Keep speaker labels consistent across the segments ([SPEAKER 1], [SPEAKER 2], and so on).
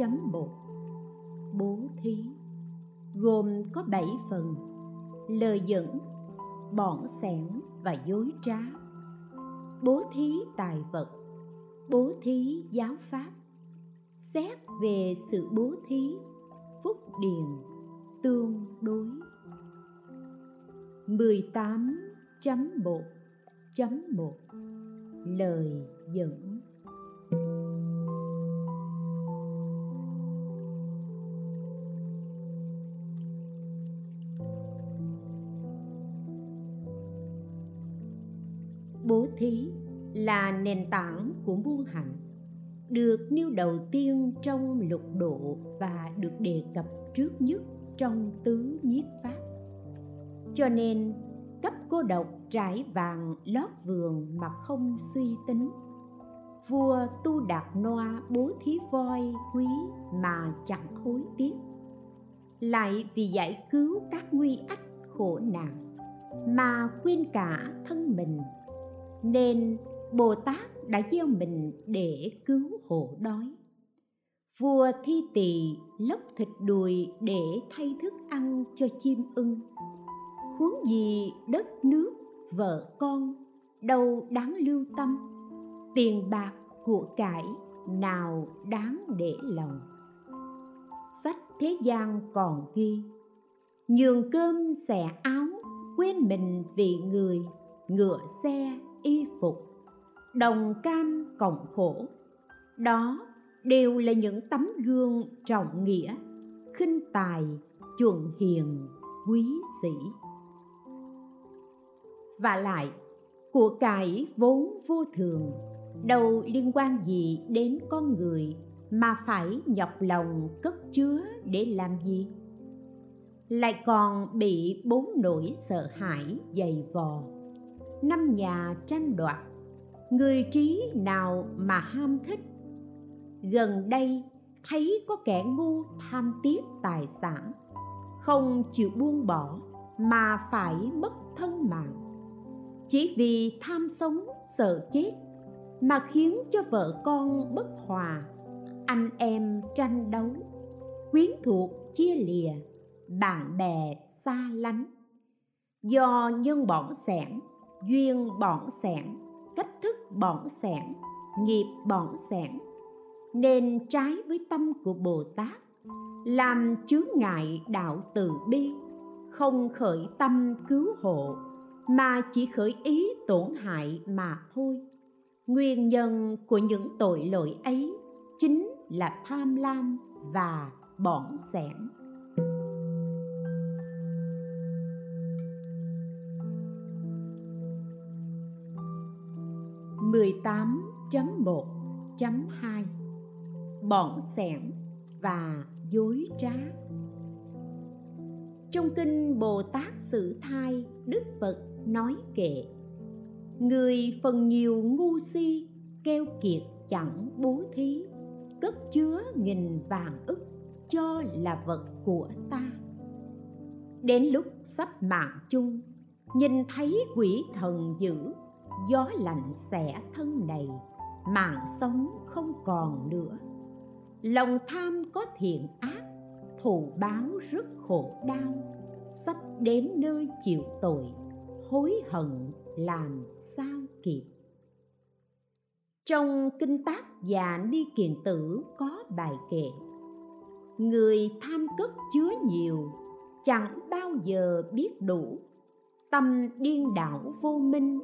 [SPEAKER 1] 18.1 Bố thí. Gồm có 7 phần. Lời dẫn, bỏn sẻn và dối trá. Bố thí tài vật. Bố thí giáo pháp. Xét về sự bố thí Phúc điền tương đối. 18.1.1 Lời dẫn. Bố thí là nền tảng của muôn hạnh, được nêu đầu tiên trong lục độ và được đề cập trước nhất trong tứ nhiếp pháp. Cho nên, cấp cô độc trải vàng lót vườn mà không suy tính. Vua tu đạt noa bố thí voi, quý mà chẳng hối tiếc. Lại vì giải cứu các nguy ách khổ nạn mà quên cả thân mình nên bồ tát đã gieo mình để cứu hộ đói. Vua thi tỳ lóc thịt đùi để thay thức ăn cho chim ưng. Huống gì đất nước vợ con đâu đáng lưu tâm. Tiền bạc của cải nào đáng để lòng. Sách thế gian còn ghi, nhường cơm xẻ áo, quên mình vì người, ngựa xe y phục, đồng cam cộng khổ. Đó đều là những tấm gương trọng nghĩa, khinh tài chuẩn hiền, quý sĩ. Và lại, của cải vốn vô thường, đâu liên quan gì đến con người mà phải nhọc lòng cất chứa để làm gì? Lại còn bị bốn nỗi sợ hãi dày vò năm nhà tranh đoạt, người trí nào mà ham thích? Gần đây, thấy có kẻ ngu tham tiếc tài sản, không chịu buông bỏ mà phải mất thân mạng. Chỉ vì tham sống sợ chết mà khiến cho vợ con bất hòa, anh em tranh đấu, quyến thuộc chia lìa, bạn bè xa lánh. Do nhân bỏng sẻn duyên bỏng sẻn, cách thức bỏng sẻn, nghiệp bỏng sẻn. Nên trái với tâm của bồ tát, làm chướng ngại đạo từ bi, không khởi tâm cứu hộ, mà chỉ khởi ý tổn hại mà thôi. Nguyên nhân của những tội lỗi ấy chính là tham lam và bỏng sẻn. Mười tám chấm một chấm hai. Bỏng sẻn và dối trá. Trong kinh bồ tát Sử thai, đức phật nói kệ, người phần nhiều ngu si, keo kiệt chẳng bố thí, cất chứa nghìn vàng ức cho là vật của ta. Đến lúc sắp mạng chung, nhìn thấy quỷ thần dữ gió lạnh xẻ thân này, mạng sống không còn nữa. Lòng tham có thiện ác, thù báo rất khổ đau. Sắp đến nơi chịu tội, hối hận làm sao kịp. Trong kinh tác và ni kiền tử có bài kệ, người tham cất chứa nhiều, chẳng bao giờ biết đủ. Tâm điên đảo vô minh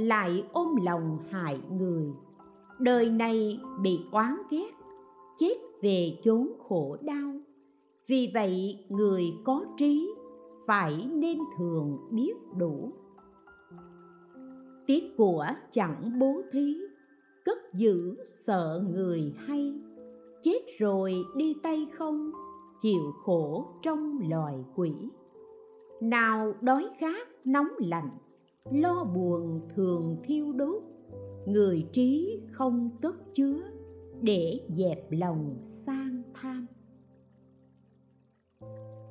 [SPEAKER 1] lại ôm lòng hại người. Đời này bị oán ghét, chết về chốn khổ đau. Vì vậy người có trí phải nên thường biết đủ. Tiếc của chẳng bố thí, cất giữ sợ người hay. Chết rồi đi tay không, chịu khổ trong loài quỷ. Nào đói khát nóng lạnh lo buồn thường thiêu đốt, người trí không cất chứa để dẹp lòng sang tham.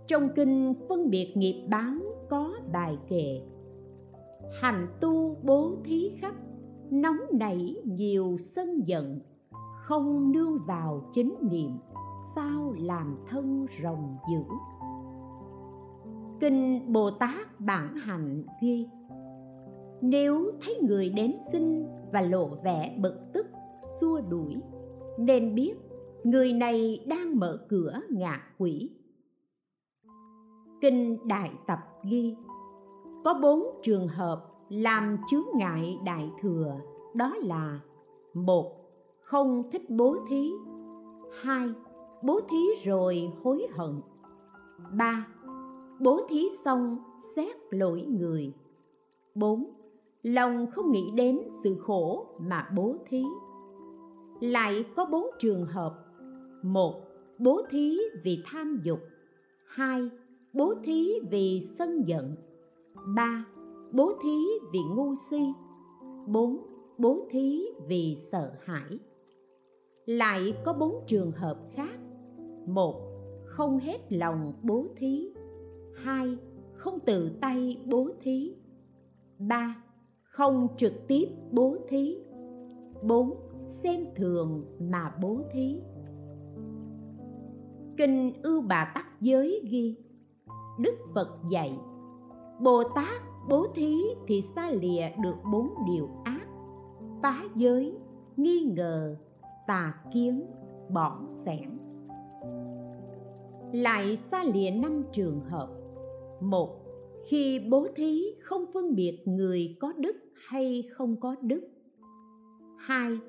[SPEAKER 1] Trong kinh phân biệt nghiệp báo có bài kệ, hành tu bố thí khắp, nóng nảy nhiều sân giận, không nương vào chính niệm, sao làm thân rồng dữ? Kinh bồ tát bản hạnh ghi nếu thấy người đến xin và lộ vẻ bực tức, xua đuổi, nên biết người này đang mở cửa ngạ quỷ. Kinh đại tập ghi, có bốn trường hợp làm chướng ngại đại thừa, đó là, một, không thích bố thí, hai, bố thí rồi hối hận, ba, bố thí xong xét lỗi người, bốn lòng không nghĩ đến sự khổ mà bố thí. Lại có bốn trường hợp. Một, bố thí vì tham dục. Hai, bố thí vì sân giận. Ba, bố thí vì ngu si. Bốn, bố thí vì sợ hãi. Lại có bốn trường hợp khác. Một, không hết lòng bố thí. Hai, không tự tay bố thí. Ba không trực tiếp bố thí. Bốn, xem thường mà bố thí. Kinh ưu bà tắc giới ghi, đức phật dạy, bồ tát bố thí thì xa lìa được bốn điều ác. Phá giới, nghi ngờ, tà kiến, bỏ sẻn lại xa lìa năm trường hợp. Một khi bố thí không phân biệt người có đức hay không có đức. Hai,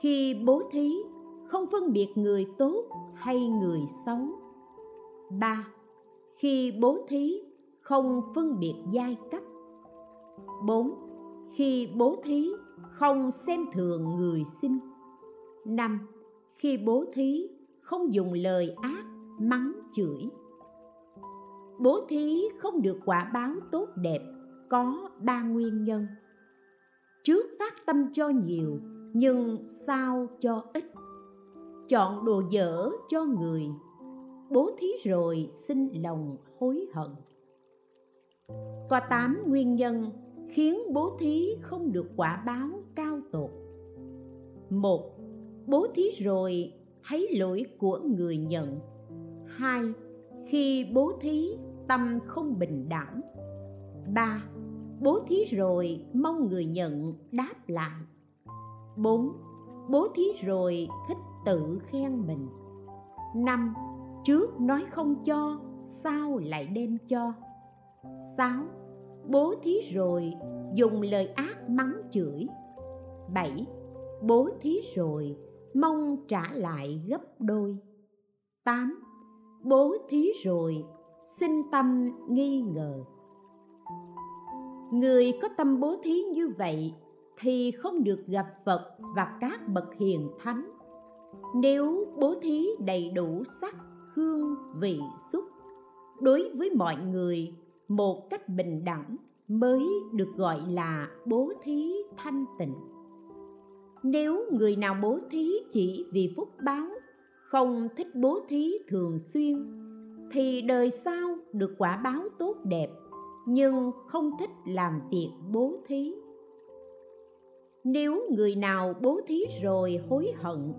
[SPEAKER 1] khi bố thí không phân biệt người tốt hay người xấu. Ba, khi bố thí không phân biệt giai cấp. Bốn, khi bố thí không xem thường người xin. Năm, khi bố thí không dùng lời ác mắng chửi bố thí không được quả báo tốt đẹp, có ba nguyên nhân. Trước phát tâm cho nhiều, nhưng sao cho ít. Chọn đồ dở cho người, bố thí rồi xin lòng hối hận. Có tám nguyên nhân khiến bố thí không được quả báo cao tột. Một, bố thí rồi thấy lỗi của người nhận. Hai khi bố thí, tâm không bình đẳng. Ba, bố thí rồi mong người nhận đáp lại. Bốn, bố thí rồi thích tự khen mình. Năm, trước nói không cho sao lại đem cho. Sáu, bố thí rồi dùng lời ác mắng chửi. Bảy, bố thí rồi mong trả lại gấp đôi. Tám bố thí rồi sinh tâm nghi ngờ. Người có tâm bố thí như vậy thì không được gặp phật và các bậc hiền thánh. Nếu bố thí đầy đủ sắc, hương, vị, xúc, đối với mọi người, một cách bình đẳng mới được gọi là bố thí thanh tịnh. Nếu người nào bố thí chỉ vì phúc báo không thích bố thí thường xuyên, thì đời sau được quả báo tốt đẹp, nhưng không thích làm việc bố thí. Nếu người nào bố thí rồi hối hận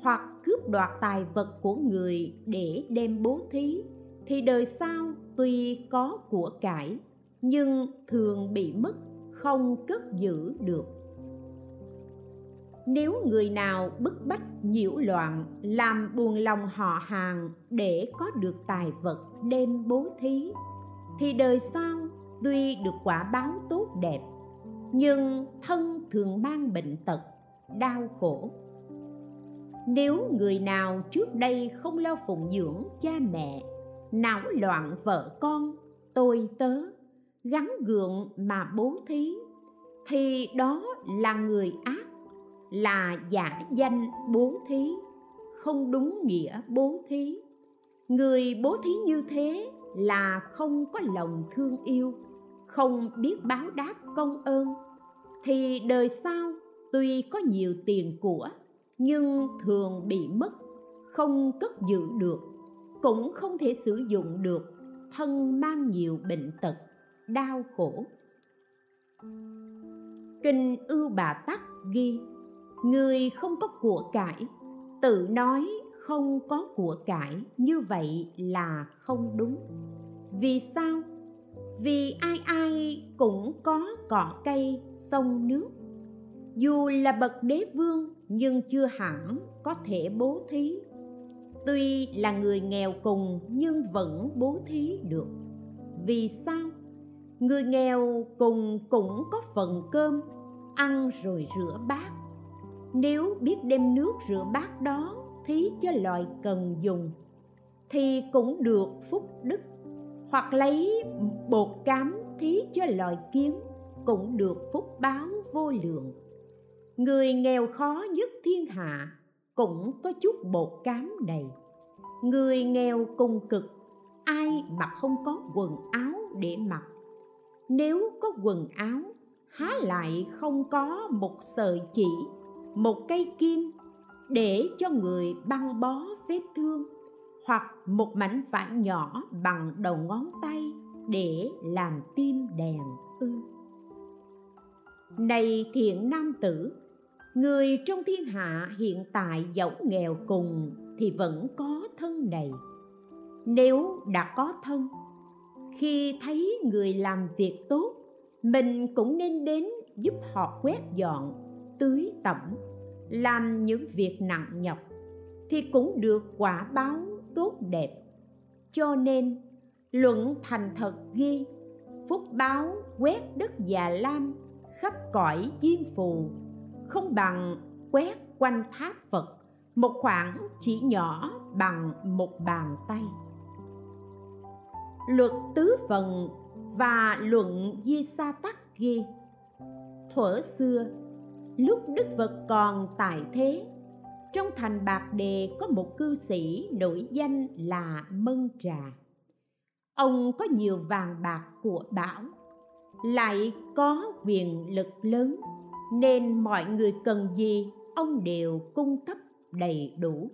[SPEAKER 1] hoặc cướp đoạt tài vật của người để đem bố thí, thì đời sau tuy có của cải, nhưng thường bị mất, không cất giữ được nếu người nào bức bách nhiễu loạn, làm buồn lòng họ hàng để có được tài vật đem bố thí, thì đời sau tuy được quả báo tốt đẹp, nhưng thân thường mang bệnh tật, đau khổ. Nếu người nào trước đây không lo phụng dưỡng cha mẹ, não loạn vợ con, tôi tớ gắn gượng mà bố thí, thì đó là người ác là giả danh bố thí. Không đúng nghĩa bố thí. Người bố thí như thế là không có lòng thương yêu, không biết báo đáp công ơn. Thì đời sau tuy có nhiều tiền của, nhưng thường bị mất, không cất giữ được, cũng không thể sử dụng được. Thân mang nhiều bệnh tật, đau khổ. Kinh ưu bà tắc ghi người không có của cải, tự nói không có của cải, như vậy là không đúng. Vì sao? Vì ai ai cũng có cỏ cây, sông, nước. Dù là bậc đế vương nhưng chưa hẳn có thể bố thí. Tuy là người nghèo cùng nhưng vẫn bố thí được. Vì sao? Người nghèo cùng cũng có phần cơm, ăn rồi rửa bát nếu biết đem nước rửa bát đó thí cho loài cần dùng, thì cũng được phúc đức. Hoặc lấy bột cám thí cho loài kiến, cũng được phúc báo vô lượng. Người nghèo khó nhất thiên hạ cũng có chút bột cám đầy người nghèo cùng cực, ai mà không có quần áo để mặc. Nếu có quần áo, há lại không có một sợi chỉ một cây kim để cho người băng bó vết thương hoặc một mảnh vải nhỏ bằng đầu ngón tay để làm tim đèn ư. Này thiện nam tử, người trong thiên hạ hiện tại dẫu nghèo cùng thì vẫn có thân này. Nếu đã có thân, khi thấy người làm việc tốt, mình cũng nên đến giúp họ quét dọn tưới tẩm, làm những việc nặng nhọc thì cũng được quả báo tốt đẹp. Cho nên, luận thành thật ghi, phúc báo quét đất già lam khắp cõi diêm phù. Không bằng quét quanh tháp phật, một khoảng chỉ nhỏ bằng một bàn tay. Luật tứ phần và luận di sa tắc ghi, thuở xưa lúc đức phật còn tại thế, trong thành bạc đề có một cư sĩ nổi danh là mân trà. Ông có nhiều vàng bạc của bảo lại có quyền lực lớn, nên mọi người cần gì ông đều cung cấp đầy đủ.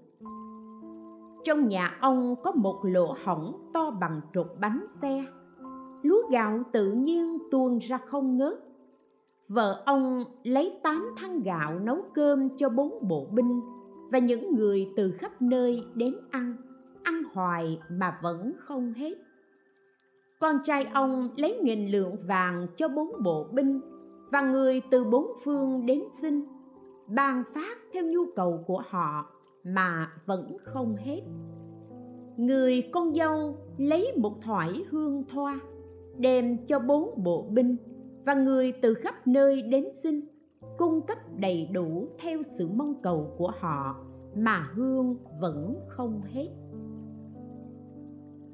[SPEAKER 1] Trong nhà ông có một lỗ hổng to bằng trục bánh xe, lúa gạo tự nhiên tuôn ra không ngớt vợ ông lấy tám thăng gạo nấu cơm cho bốn bộ binh và những người từ khắp nơi đến ăn. Ăn hoài mà vẫn không hết. Con trai ông lấy nghìn lượng vàng cho bốn bộ binh và người từ bốn phương đến xin, ban phát theo nhu cầu của họ mà vẫn không hết. Người con dâu lấy một thỏi hương thoa đem cho bốn bộ binh và người từ khắp nơi đến xin, cung cấp đầy đủ theo sự mong cầu của họ mà hương vẫn không hết.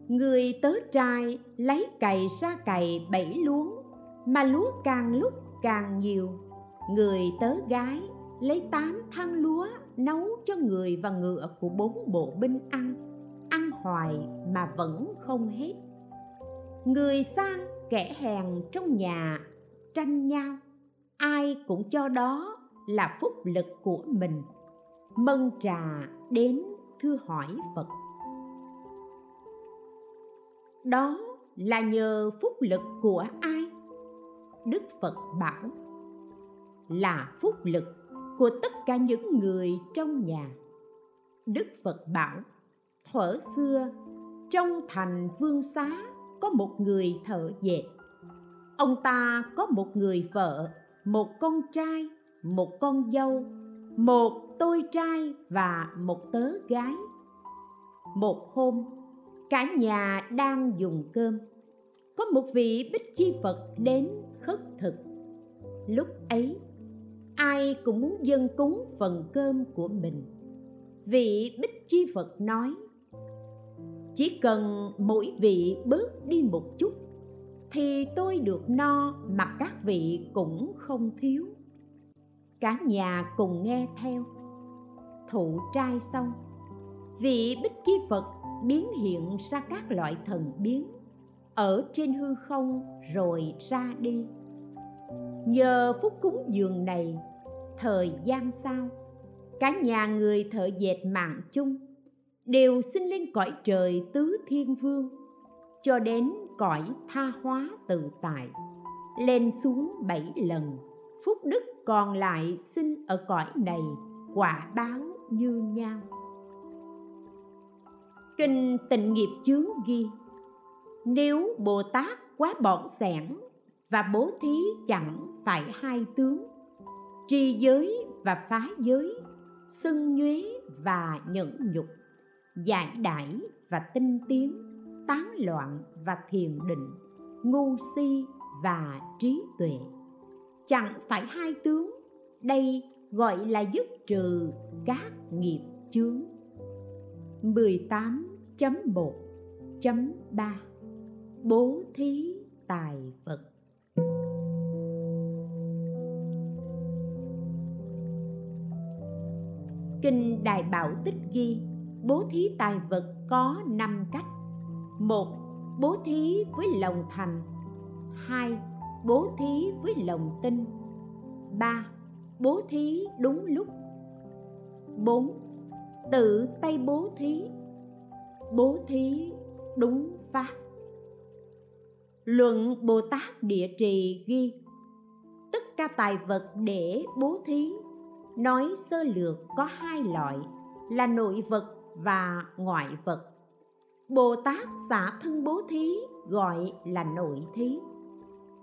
[SPEAKER 1] Người tớ trai lấy cày ra cày bảy luống, mà lúa càng lúc càng nhiều. Người tớ gái lấy tám thang lúa nấu cho người và ngựa của bốn bộ binh ăn ăn hoài mà vẫn không hết. Người sang kẻ hèn trong nhà tranh nhau, ai cũng cho đó là phúc lực của mình. Mân trà đến thưa hỏi phật. Đó là nhờ phúc lực của ai? Đức phật bảo, là phúc lực của tất cả những người trong nhà. Đức phật bảo, thuở xưa, trong thành vương xá có một người thợ dệt ông ta có một người vợ, một con trai, một con dâu, một tôi trai và một tớ gái. Một hôm, cả nhà đang dùng cơm. Có một vị bích chi phật đến khất thực. Lúc ấy, ai cũng muốn dâng cúng phần cơm của mình. Vị bích chi phật nói, chỉ cần mỗi vị bớt đi một chút thì tôi được no mà các vị cũng không thiếu. Cả nhà cùng nghe theo. Thụ trai xong, vị bích chi phật biến hiện ra các loại thần biến ở trên hư không rồi ra đi. Nhờ phúc cúng dường này, thời gian sau, cả nhà người thợ dệt mạng chung đều sinh lên cõi trời tứ thiên vương cho đến cõi tha hóa tự tại. Lên xuống bảy lần, phúc đức còn lại sinh ở cõi này, quả báo như nhau. Kinh tịnh nghiệp chướng ghi, nếu bồ tát quá bỏng sẻn và bố thí chẳng phải hai tướng, tri giới và phá giới xưng nhuế và nhẫn nhục, giải đãi và tinh tiến tán loạn và thiền định, ngu si và trí tuệ. Chẳng phải hai tướng, đây gọi là dứt trừ các nghiệp chướng. 18.1.3 Bố thí tài vật Kinh Đại Bảo Tích ghi, Bố thí tài vật có 5 cách một, Bố thí với lòng thành. Hai, Bố thí với lòng tin. Ba, Bố thí đúng lúc. Bốn, Tự tay bố thí. Bố thí đúng pháp. Luận Bồ Tát Địa Trì ghi, Tất cả tài vật để bố thí, Nói sơ lược có hai loại, là nội vật và ngoại vật. Bồ Tát xả thân bố thí, gọi là nội thí.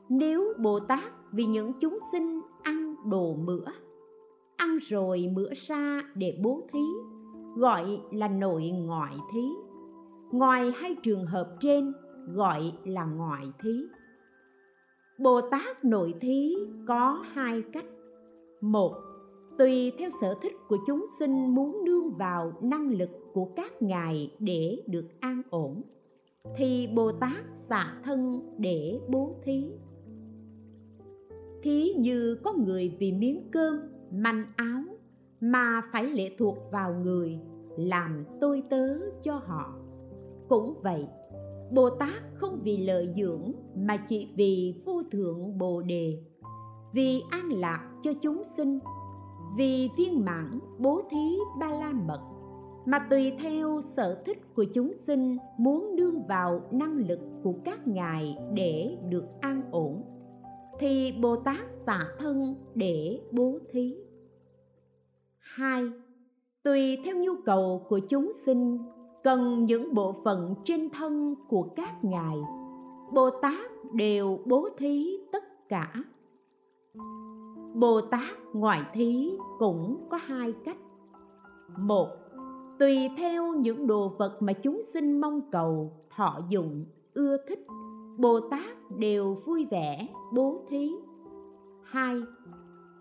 [SPEAKER 1] Nếu Bồ Tát vì những chúng sinh ăn đồ mửa, Ăn rồi mửa ra để bố thí, gọi là nội ngoại thí. Ngoài hai trường hợp trên, gọi là ngoại thí. Bồ tát nội thí có hai cách. Một tùy theo sở thích của chúng sinh muốn nương vào năng lực của các ngài để được an ổn, thì bồ tát xả thân để bố thí. Thí như có người vì miếng cơm, manh áo mà phải lệ thuộc vào người, làm tôi tớ cho họ. Cũng vậy, bồ tát không vì lợi dưỡng mà chỉ vì vô thượng bồ đề, vì an lạc cho chúng sinh vì viên mãn, bố thí, ba la mật. Mà tùy theo sở thích của chúng sinh, muốn đương vào năng lực của các ngài để được an ổn, thì bồ tát xả thân để bố thí. Hai, tùy theo nhu cầu của chúng sinh, cần những bộ phận trên thân của các ngài, bồ tát đều bố thí tất cả bồ tát ngoại thí cũng có hai cách. Một, tùy theo những đồ vật mà chúng sinh mong cầu, thọ dụng, ưa thích, bồ tát đều vui vẻ, bố thí. Hai,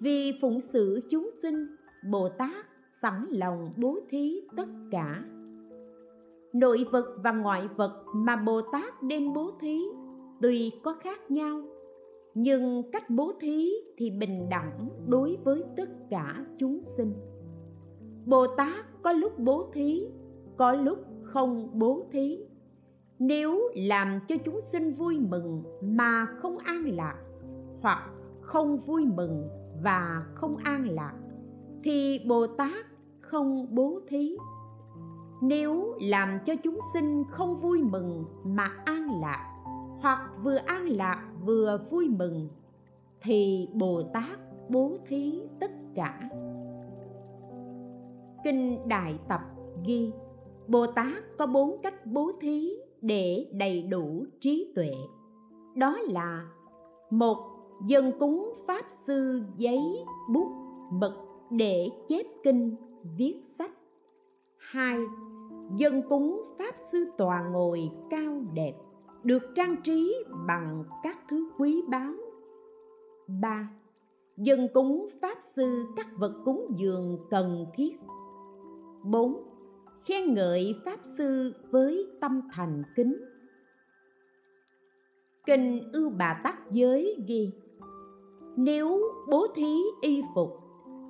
[SPEAKER 1] vì phụng sự chúng sinh, bồ tát sẵn lòng bố thí tất cả. Nội vật và ngoại vật mà bồ tát đem bố thí tuy có khác nhau nhưng cách bố thí thì bình đẳng đối với tất cả chúng sinh. Bồ tát có lúc bố thí, có lúc không bố thí. Nếu làm cho chúng sinh vui mừng mà không an lạc, hoặc không vui mừng và không an lạc, thì bồ tát không bố thí. Nếu làm cho chúng sinh không vui mừng mà an lạc hoặc vừa an lạc vừa vui mừng, thì bồ tát bố thí tất cả. Kinh đại tập ghi, bồ tát có bốn cách bố thí để đầy đủ trí tuệ. Đó là, một dân cúng pháp sư giấy bút mực để chép kinh, viết sách. Hai dân cúng pháp sư tòa ngồi cao đẹp được trang trí bằng các thứ quý báu. Ba, dân cúng pháp sư các vật cúng dường cần thiết. Bốn, khen ngợi pháp sư với tâm thành kính. Kinh ưu bà tắc giới ghi, nếu bố thí y phục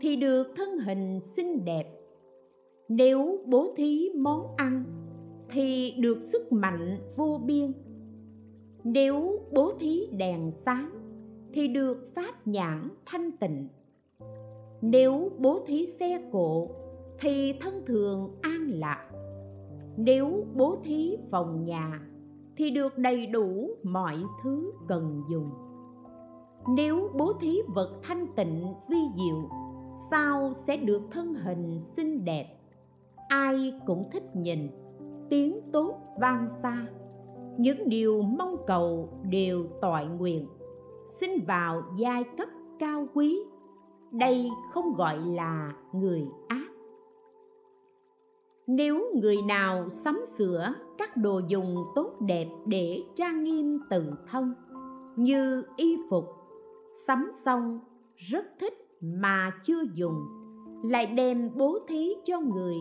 [SPEAKER 1] thì được thân hình xinh đẹp. Nếu bố thí món ăn thì được sức mạnh vô biên nếu bố thí đèn sáng, thì được pháp nhãn thanh tịnh. Nếu bố thí xe cộ, thì thân thường an lạc. Nếu bố thí phòng nhà, thì được đầy đủ mọi thứ cần dùng. Nếu bố thí vật thanh tịnh, vi diệu, sao sẽ được thân hình xinh đẹp? Ai cũng thích nhìn, tiếng tốt vang xa những điều mong cầu đều toại nguyện. Xin vào giai cấp cao quý. Đây không gọi là người ác. Nếu người nào sắm sửa các đồ dùng tốt đẹp để trang nghiêm tự thân, như y phục, sắm xong rất thích mà chưa dùng, lại đem bố thí cho người,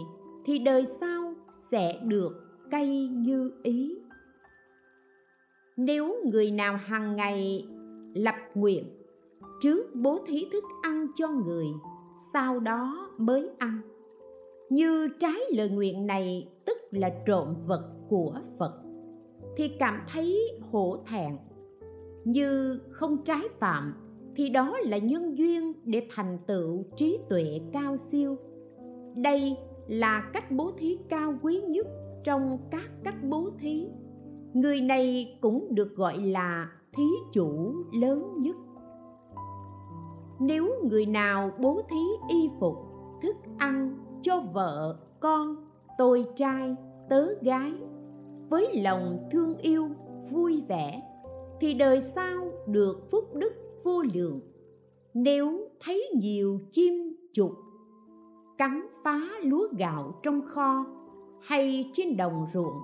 [SPEAKER 1] thì đời sau sẽ được cây như ý nếu người nào hàng ngày lập nguyện, trước bố thí thức ăn cho người, sau đó mới ăn. Như trái lời nguyện này, tức là trộm vật của phật, thì cảm thấy hổ thẹn. Như không trái phạm, thì đó là nhân duyên để thành tựu trí tuệ cao siêu. Đây là cách bố thí cao quý nhất trong các cách bố thí người này cũng được gọi là thí chủ lớn nhất. Nếu người nào bố thí y phục, thức ăn cho vợ, con, tôi trai, tớ gái, với lòng thương yêu, vui vẻ, thì đời sau được phúc đức vô lượng. Nếu thấy nhiều chim chục cắn phá lúa gạo trong kho hay trên đồng ruộng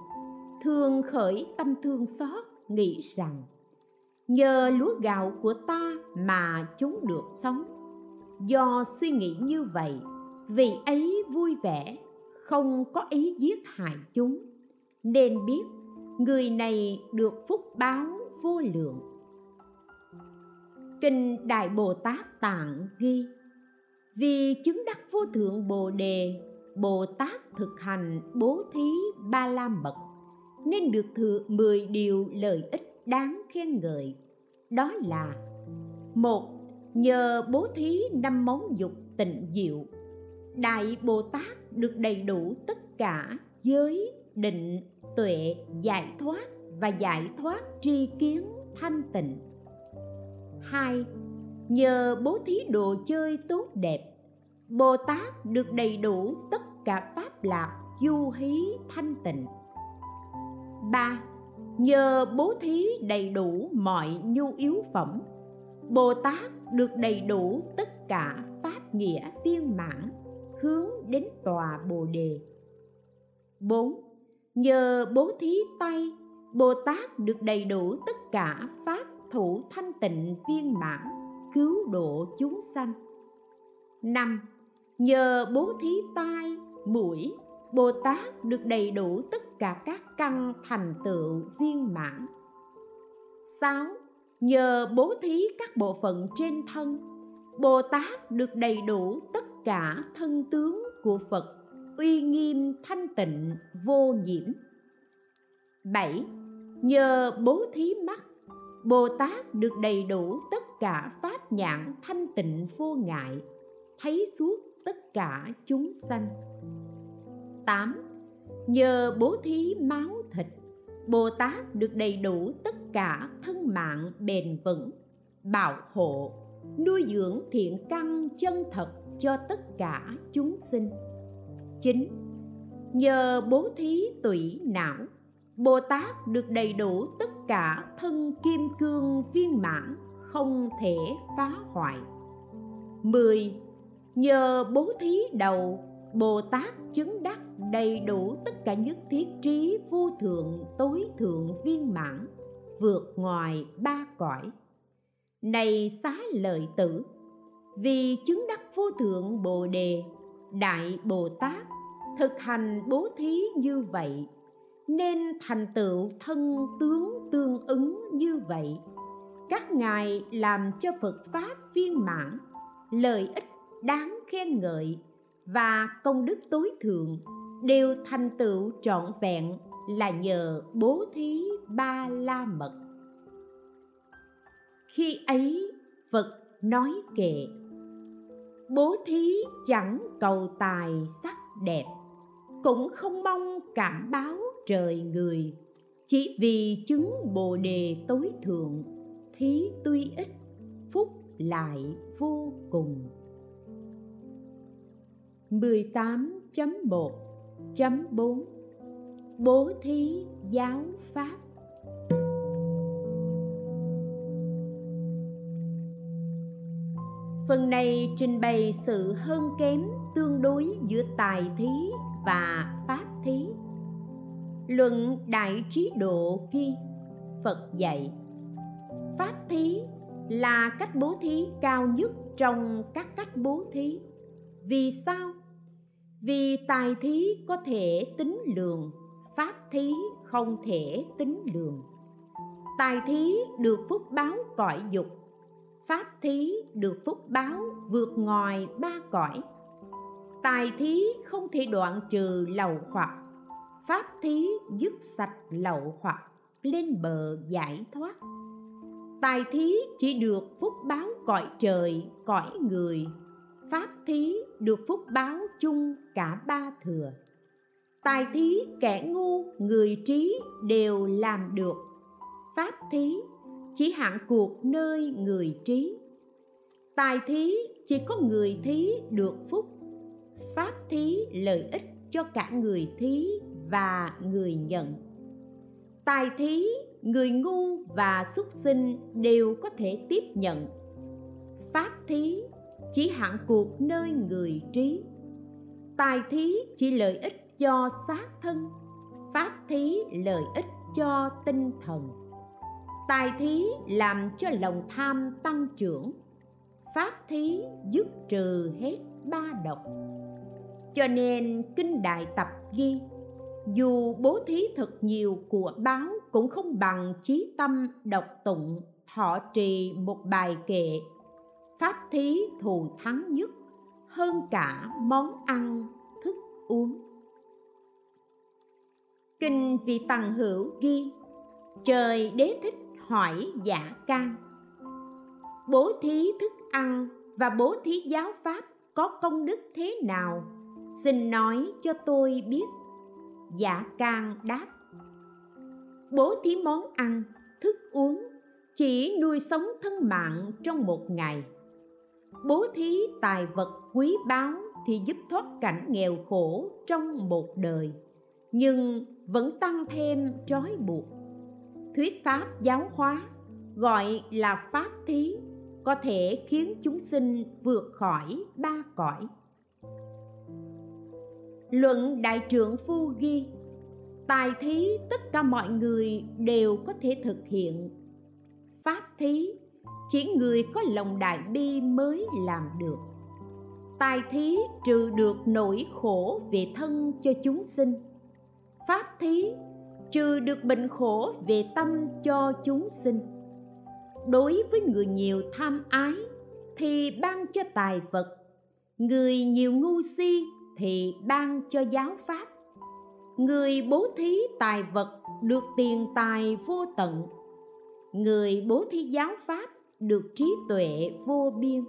[SPEAKER 1] thường khởi tâm thương xót, nghĩ rằng, nhờ lúa gạo của ta mà chúng được sống. Do suy nghĩ như vậy vì ấy vui vẻ, không có ý giết hại chúng. Nên biết, người này được phúc báo vô lượng. Kinh đại bồ tát tạng ghi, vì chứng đắc vô thượng bồ đề, bồ tát thực hành bố thí ba la mật nên được thừa mười điều lợi ích đáng khen ngợi. Đó là, một, nhờ bố thí năm món dục tịnh diệu. Đại bồ tát được đầy đủ tất cả giới, định, tuệ giải thoát và giải thoát tri kiến thanh tịnh. Hai, nhờ bố thí đồ chơi tốt đẹp, bồ tát được đầy đủ tất cả pháp lạc, du hí thanh tịnh ba nhờ bố thí đầy đủ mọi nhu yếu phẩm bồ tát được đầy đủ tất cả pháp nghĩa viên mãn hướng đến tòa bồ đề 4. Nhờ bố thí tay, Bồ Tát được đầy đủ tất cả pháp thủ thanh tịnh viên mãn, cứu độ chúng sanh. 5. Nhờ bố thí tai, mũi, Bồ Tát được đầy đủ tất cả các căn thành tựu viên mãn. 6. Nhờ bố thí các bộ phận trên thân, Bồ Tát được đầy đủ tất cả thân tướng của Phật uy nghiêm thanh tịnh vô nhiễm. 7. Nhờ bố thí mắt, Bồ Tát được đầy đủ tất cả pháp nhãn thanh tịnh vô ngại, thấy suốt tất cả chúng sanh. 8. Nhờ bố thí máu thịt, Bồ Tát được đầy đủ tất cả thân mạng bền vững, bảo hộ, nuôi dưỡng thiện căn chân thật cho tất cả chúng sinh. 9. Nhờ bố thí tủy não, Bồ Tát được đầy đủ tất cả thân kim cương viên mãn, không thể phá hoại. 10. Nhờ bố thí đầu, Bồ Tát chứng đắc đầy đủ tất cả nhất thiết trí vô thượng tối thượng viên mãn, vượt ngoài ba cõi. Này xá lợi tử, vì chứng đắc vô thượng Bồ đề, Đại Bồ Tát thực hành bố thí như vậy nên thành tựu thân tướng tương ứng như vậy các ngài làm cho phật pháp viên mãn lợi ích đáng khen ngợi và công đức tối thượng đều thành tựu trọn vẹn là nhờ bố thí ba la mật. Khi ấy, phật nói kệ, bố thí chẳng cầu tài sắc đẹp, cũng không mong cảm báo trời người. Chỉ vì chứng bồ đề tối thượng, thí tuy ít, phúc lại vô cùng. 18.1 18.1.4 Bố thí giáo pháp Phần này trình bày sự hơn kém tương đối giữa tài thí và pháp thí. Luận Đại Trí Độ ghi, Phật dạy, Pháp thí là cách bố thí cao nhất trong các cách bố thí. Vì sao? Vì tài thí có thể tính lượng, pháp thí không thể tính lượng. Tài thí được phúc báo cõi dục pháp thí được phúc báo vượt ngoài ba cõi tài thí không thể đoạn trừ lậu hoặc pháp thí dứt sạch lậu hoặc lên bờ giải thoát tài thí chỉ được phúc báo cõi trời cõi người pháp thí được phúc báo chung cả ba thừa. Tài thí kẻ ngu, người trí đều làm được. Pháp thí chỉ hạn cuộc nơi người trí. Tài thí chỉ có người thí được phúc. Pháp thí lợi ích cho cả người thí và người nhận. Tài thí, người ngu và xuất sinh đều có thể tiếp nhận. Pháp thí chỉ hạn cuộc nơi người trí. Tài thí chỉ lợi ích cho xác thân, pháp thí lợi ích cho tinh thần. Tài thí làm cho lòng tham tăng trưởng, pháp thí dứt trừ hết ba độc. Cho nên kinh đại tập ghi, dù bố thí thật nhiều của báo cũng không bằng trí tâm độc tụng họ trì một bài kệ pháp thí thù thắng nhất, hơn cả món ăn thức uống. Kinh vị tằng hữu ghi, trời đế thích hỏi giả can. Bố thí thức ăn và bố thí giáo pháp có công đức thế nào? Xin nói cho tôi biết. Giả can đáp, bố thí món ăn, thức uống, chỉ nuôi sống thân mạng trong một ngày bố thí tài vật quý báu thì giúp thoát cảnh nghèo khổ trong một đời, nhưng vẫn tăng thêm trói buộc. Thuyết pháp giáo hóa gọi là pháp thí có thể khiến chúng sinh vượt khỏi ba cõi. Luận đại Trưởng phu ghi, tài thí tất cả mọi người đều có thể thực hiện. Pháp thí chỉ người có lòng đại bi mới làm được. Tài thí trừ được nỗi khổ về thân cho chúng sinh. Pháp thí trừ được bệnh khổ về tâm cho chúng sinh. Đối với người nhiều tham ái thì ban cho tài vật. Người nhiều ngu si thì ban cho giáo pháp. Người bố thí tài vật được tiền tài vô tận. Người bố thí giáo pháp được trí tuệ vô biên.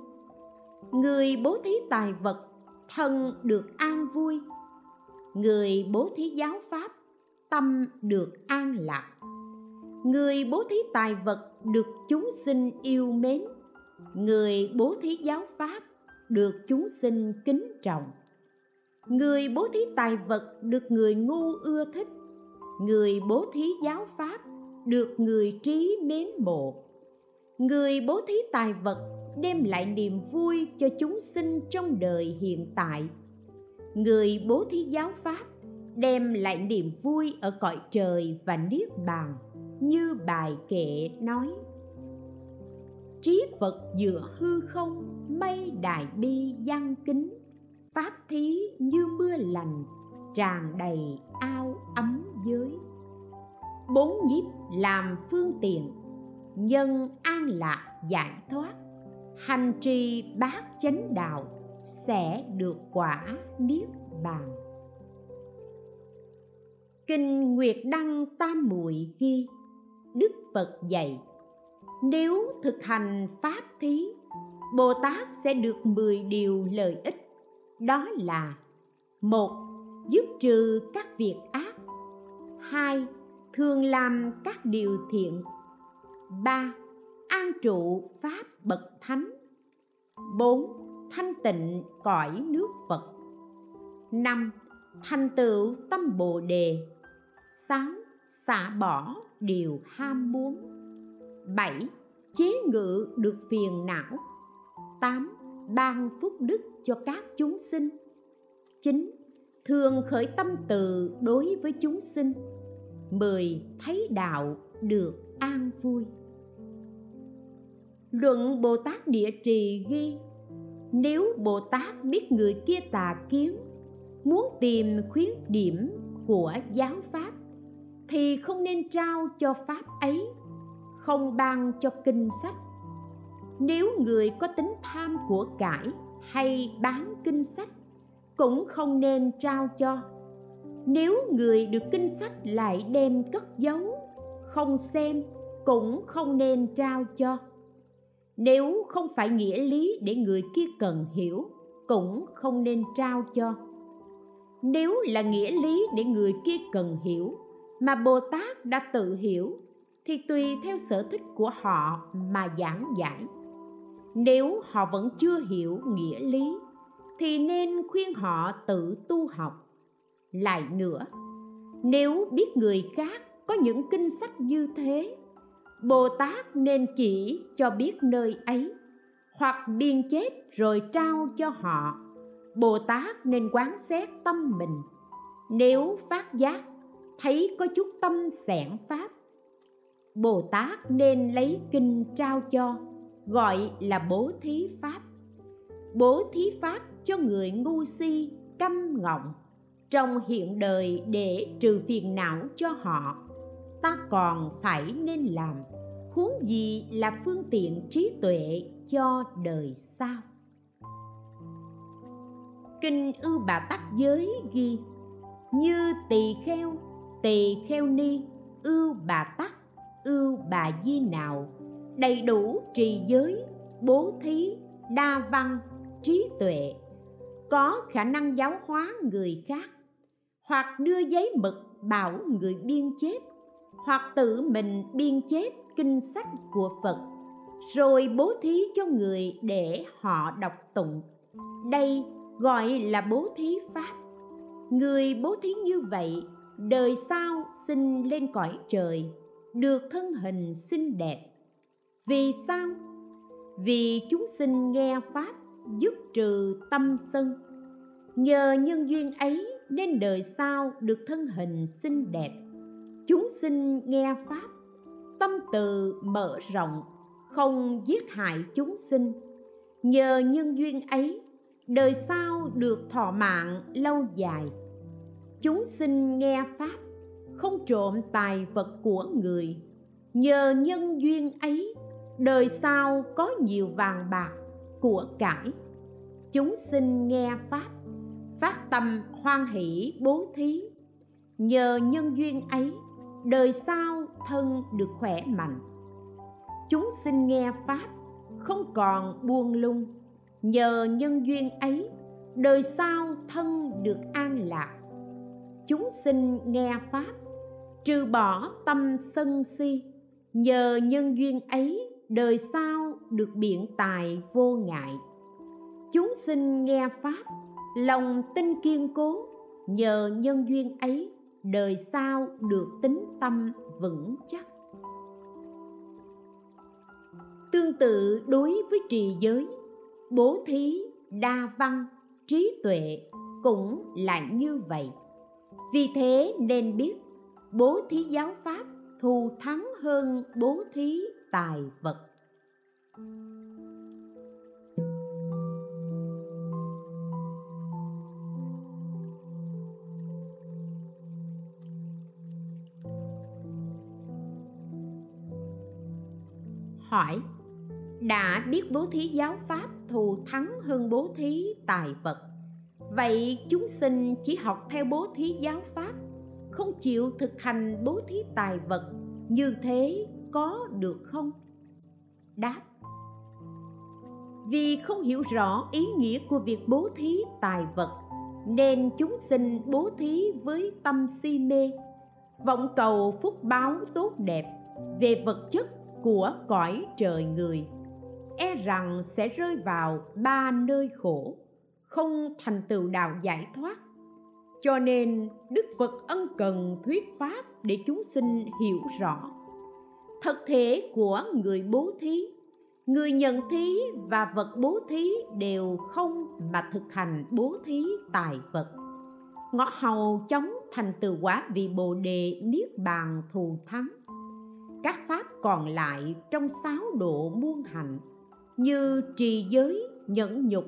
[SPEAKER 1] Người bố thí tài vật, thân được an vui. Người bố thí giáo pháp, tâm được an lạc. Người bố thí tài vật được chúng sinh yêu mến. Người bố thí giáo pháp được chúng sinh kính trọng. Người bố thí tài vật được người ngu ưa thích. Người bố thí giáo pháp được người trí mến mộ người bố thí tài vật, đem lại niềm vui cho chúng sinh trong đời hiện tại. Người bố thí giáo pháp, đem lại niềm vui ở cõi trời và niết bàn, như bài kệ nói. Trí phật dựa hư không, mây đại bi văn kính. Pháp thí như mưa lành, tràn đầy ao ấm giới. Bốn nhiếp làm phương tiện nhân an lạc giải thoát. Hành trì bát chánh đạo sẽ được quả niết bàn. Kinh nguyệt đăng tam muội ghi, đức phật dạy, nếu thực hành pháp thí, bồ tát sẽ được mười điều lợi ích. Đó là, một, dứt trừ các việc ác. Hai, thường làm các điều thiện ba, an trụ pháp bậc thánh. Bốn, thanh tịnh cõi nước phật. Năm, thành tựu tâm bồ đề. Sáu, xả bỏ điều ham muốn. Bảy, chế ngự được phiền não. Tám, ban phúc đức cho các chúng sinh. Chín, thường khởi tâm từ đối với chúng sinh. Mười, thấy đạo được an vui. Luận bồ tát địa trì ghi, nếu bồ tát biết người kia tà kiến, muốn tìm khuyết điểm của giáo pháp, thì không nên trao cho pháp ấy, không ban cho kinh sách. Nếu người có tính tham của cải hay bán kinh sách, cũng không nên trao cho. Nếu người được kinh sách lại đem cất giấu không xem, cũng không nên trao cho. Nếu không phải nghĩa lý để người kia cần hiểu, cũng không nên trao cho. Nếu là nghĩa lý để người kia cần hiểu, mà bồ tát đã tự hiểu, thì tùy theo sở thích của họ mà giảng giải. Nếu họ vẫn chưa hiểu nghĩa lý, thì nên khuyên họ tự tu học. Lại nữa, nếu biết người khác có những kinh sách như thế, bồ tát nên chỉ cho biết nơi ấy, hoặc biên chép rồi trao cho họ. Bồ tát nên quán xét tâm mình. Nếu phát giác, thấy có chút tâm xẻn pháp, bồ tát nên lấy kinh trao cho, gọi là bố thí pháp. Bố thí pháp cho người ngu si, câm ngọng, trong hiện đời để trừ phiền não cho họ ta còn phải nên làm. Huống gì là phương tiện trí tuệ cho đời sau. Kinh ư bà tắc giới ghi, như tỳ kheo tỳ kheo ni ưu bà tắc ưu bà di nào đầy đủ trì giới, bố thí, đa văn, trí tuệ. Có khả năng giáo hóa người khác, hoặc đưa giấy mực bảo người biên chép hoặc tự mình biên chép kinh sách của phật, rồi bố thí cho người để họ đọc tụng. Đây gọi là bố thí pháp. Người bố thí như vậy, đời sau sinh lên cõi trời, được thân hình xinh đẹp. Vì sao? Vì chúng sinh nghe pháp dứt trừ tâm sân. Nhờ nhân duyên ấy nên đời sau được thân hình xinh đẹp chúng sinh nghe pháp. Tâm từ mở rộng, không giết hại chúng sinh. Nhờ nhân duyên ấy, đời sau được thọ mạng lâu dài. Chúng sinh nghe pháp, không trộm tài vật của người. Nhờ nhân duyên ấy, đời sau có nhiều vàng bạc của cải. Chúng sinh nghe pháp, phát tâm hoan hỷ bố thí. Nhờ nhân duyên ấy đời sau thân được khỏe mạnh. Chúng sinh nghe pháp, không còn buông lung. Nhờ nhân duyên ấy, đời sau thân được an lạc. Chúng sinh nghe pháp, trừ bỏ tâm sân si. Nhờ nhân duyên ấy, đời sau được biện tài vô ngại. Chúng sinh nghe pháp, lòng tin kiên cố. Nhờ nhân duyên ấy đời sau được tính tâm vững chắc. Tương tự đối với trì giới, bố thí, đa văn, trí tuệ cũng là như vậy. Vì thế nên biết, bố thí giáo pháp thù thắng hơn bố thí tài vật. Hỏi, đã biết bố thí giáo pháp thù thắng hơn bố thí tài vật, vậy chúng sinh chỉ học theo bố thí giáo pháp, không chịu thực hành bố thí tài vật như thế có được không? Đáp, vì không hiểu rõ ý nghĩa của việc bố thí tài vật, nên chúng sinh bố thí với tâm si mê, vọng cầu phúc báo tốt đẹp về vật chất của cõi trời người. E rằng sẽ rơi vào ba nơi khổ, không thành tựu đạo giải thoát. Cho nên, đức phật ân cần thuyết pháp để chúng sinh hiểu rõ. Thực thể của người bố thí, người nhận thí và vật bố thí đều không mà thực hành bố thí tài vật. Ngõ hầu chống thành tựu quả vị bồ đề niết bàn thù thắng các pháp còn lại trong sáu độ muôn hạnh như trì giới, nhẫn nhục,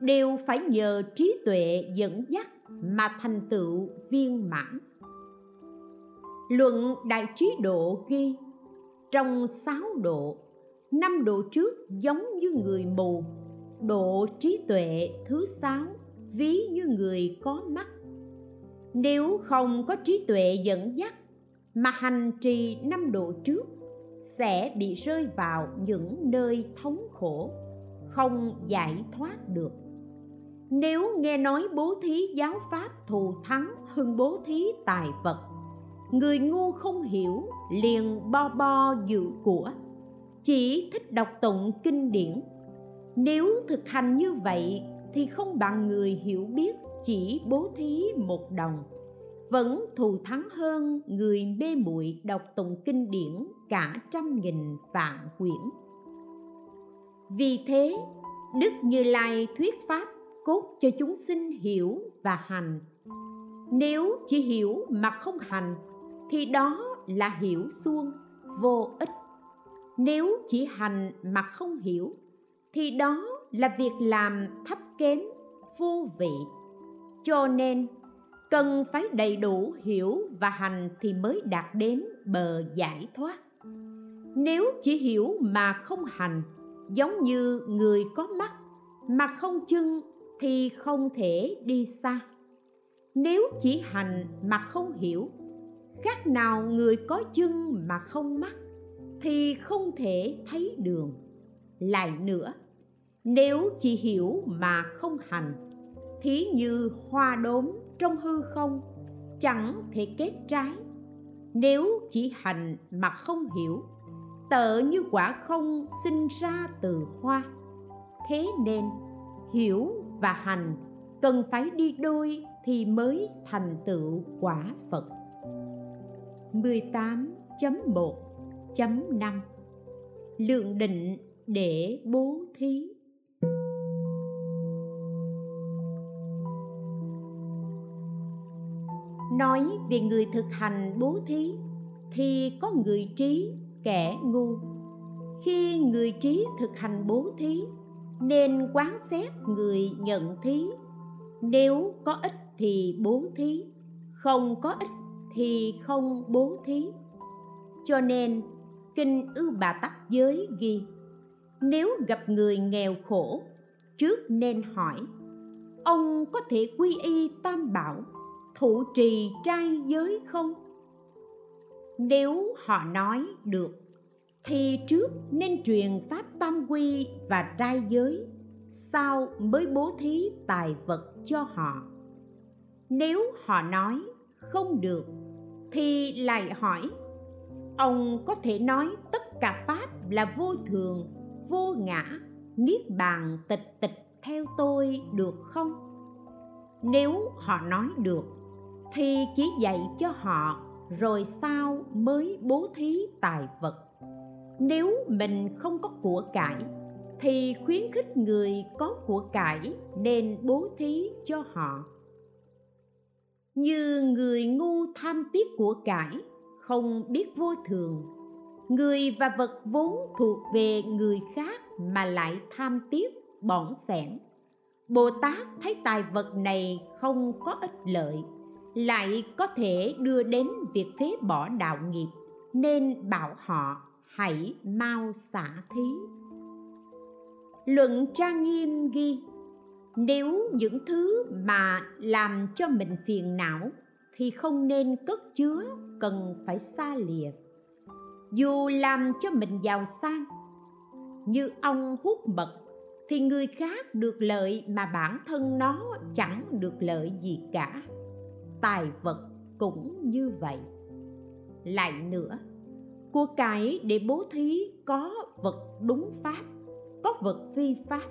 [SPEAKER 1] đều phải nhờ trí tuệ dẫn dắt mà thành tựu viên mãn. Luận đại trí độ ghi, trong sáu độ, năm độ trước giống như người mù, độ trí tuệ thứ sáu ví như người có mắt. Nếu không có trí tuệ dẫn dắt mà hành trì năm độ trước sẽ bị rơi vào những nơi thống khổ, không giải thoát được. Nếu nghe nói bố thí giáo pháp thù thắng hơn bố thí tài vật, người ngu không hiểu liền bo bo dự của. Chỉ thích đọc tụng kinh điển. Nếu thực hành như vậy thì không bằng người hiểu biết chỉ bố thí một đồng vẫn thù thắng hơn người mê muội đọc tụng kinh điển cả trăm nghìn vạn quyển. Vì thế, đức như lai thuyết pháp cốt cho chúng sinh hiểu và hành. Nếu chỉ hiểu mà không hành, thì đó là hiểu suông, vô ích. Nếu chỉ hành mà không hiểu, thì đó là việc làm thấp kém, vô vị. Cho nên cần phải đầy đủ hiểu và hành thì mới đạt đến bờ giải thoát. Nếu chỉ hiểu mà không hành, giống như người có mắt mà không chân thì không thể đi xa. Nếu chỉ hành mà không hiểu, khác nào người có chân mà không mắt thì không thể thấy đường. Lại nữa, nếu chỉ hiểu mà không hành thí như hoa đốm trong hư không, chẳng thể kết trái. Nếu chỉ hành mà không hiểu, tợ như quả không sinh ra từ hoa. Thế nên, hiểu và hành cần phải đi đôi thì mới thành tựu quả Phật. 18.1.5 Lượng định để bố thí. Nói về người thực hành bố thí thì có người trí, kẻ ngu. Khi người trí thực hành bố thí nên quán xét người nhận thí nếu có ích thì bố thí không có ích thì không bố thí cho nên kinh ư bà tắc giới ghi nếu gặp người nghèo khổ trước nên hỏi ông có thể quy y tam bảo thụ trì trai giới không? Nếu họ nói được, thì trước nên truyền pháp tam quy và trai giới, sau mới bố thí tài vật cho họ. Nếu họ nói không được, thì lại hỏi, ông có thể nói tất cả pháp là vô thường, vô ngã, niết bàn tịch tịch theo tôi được không? Nếu họ nói được thì chỉ dạy cho họ, rồi sau mới bố thí tài vật. Nếu mình không có của cải, thì khuyến khích người có của cải nên bố thí cho họ. Như người ngu tham tiếc của cải, không biết vô thường. Người và vật vốn thuộc về người khác mà lại tham tiếc, bỏng sẻn bồ tát thấy tài vật này không có ích lợi lại có thể đưa đến việc phế bỏ đạo nghiệp, nên bảo họ hãy mau xả thí. Luận trang nghiêm ghi, nếu những thứ mà làm cho mình phiền não thì không nên cất chứa, cần phải xa lìa. Dù làm cho mình giàu sang, như ong hút mật, thì người khác được lợi mà bản thân nó chẳng được lợi gì cả tài vật cũng như vậy. Lại nữa, của cải để bố thí có vật đúng pháp, có vật phi pháp.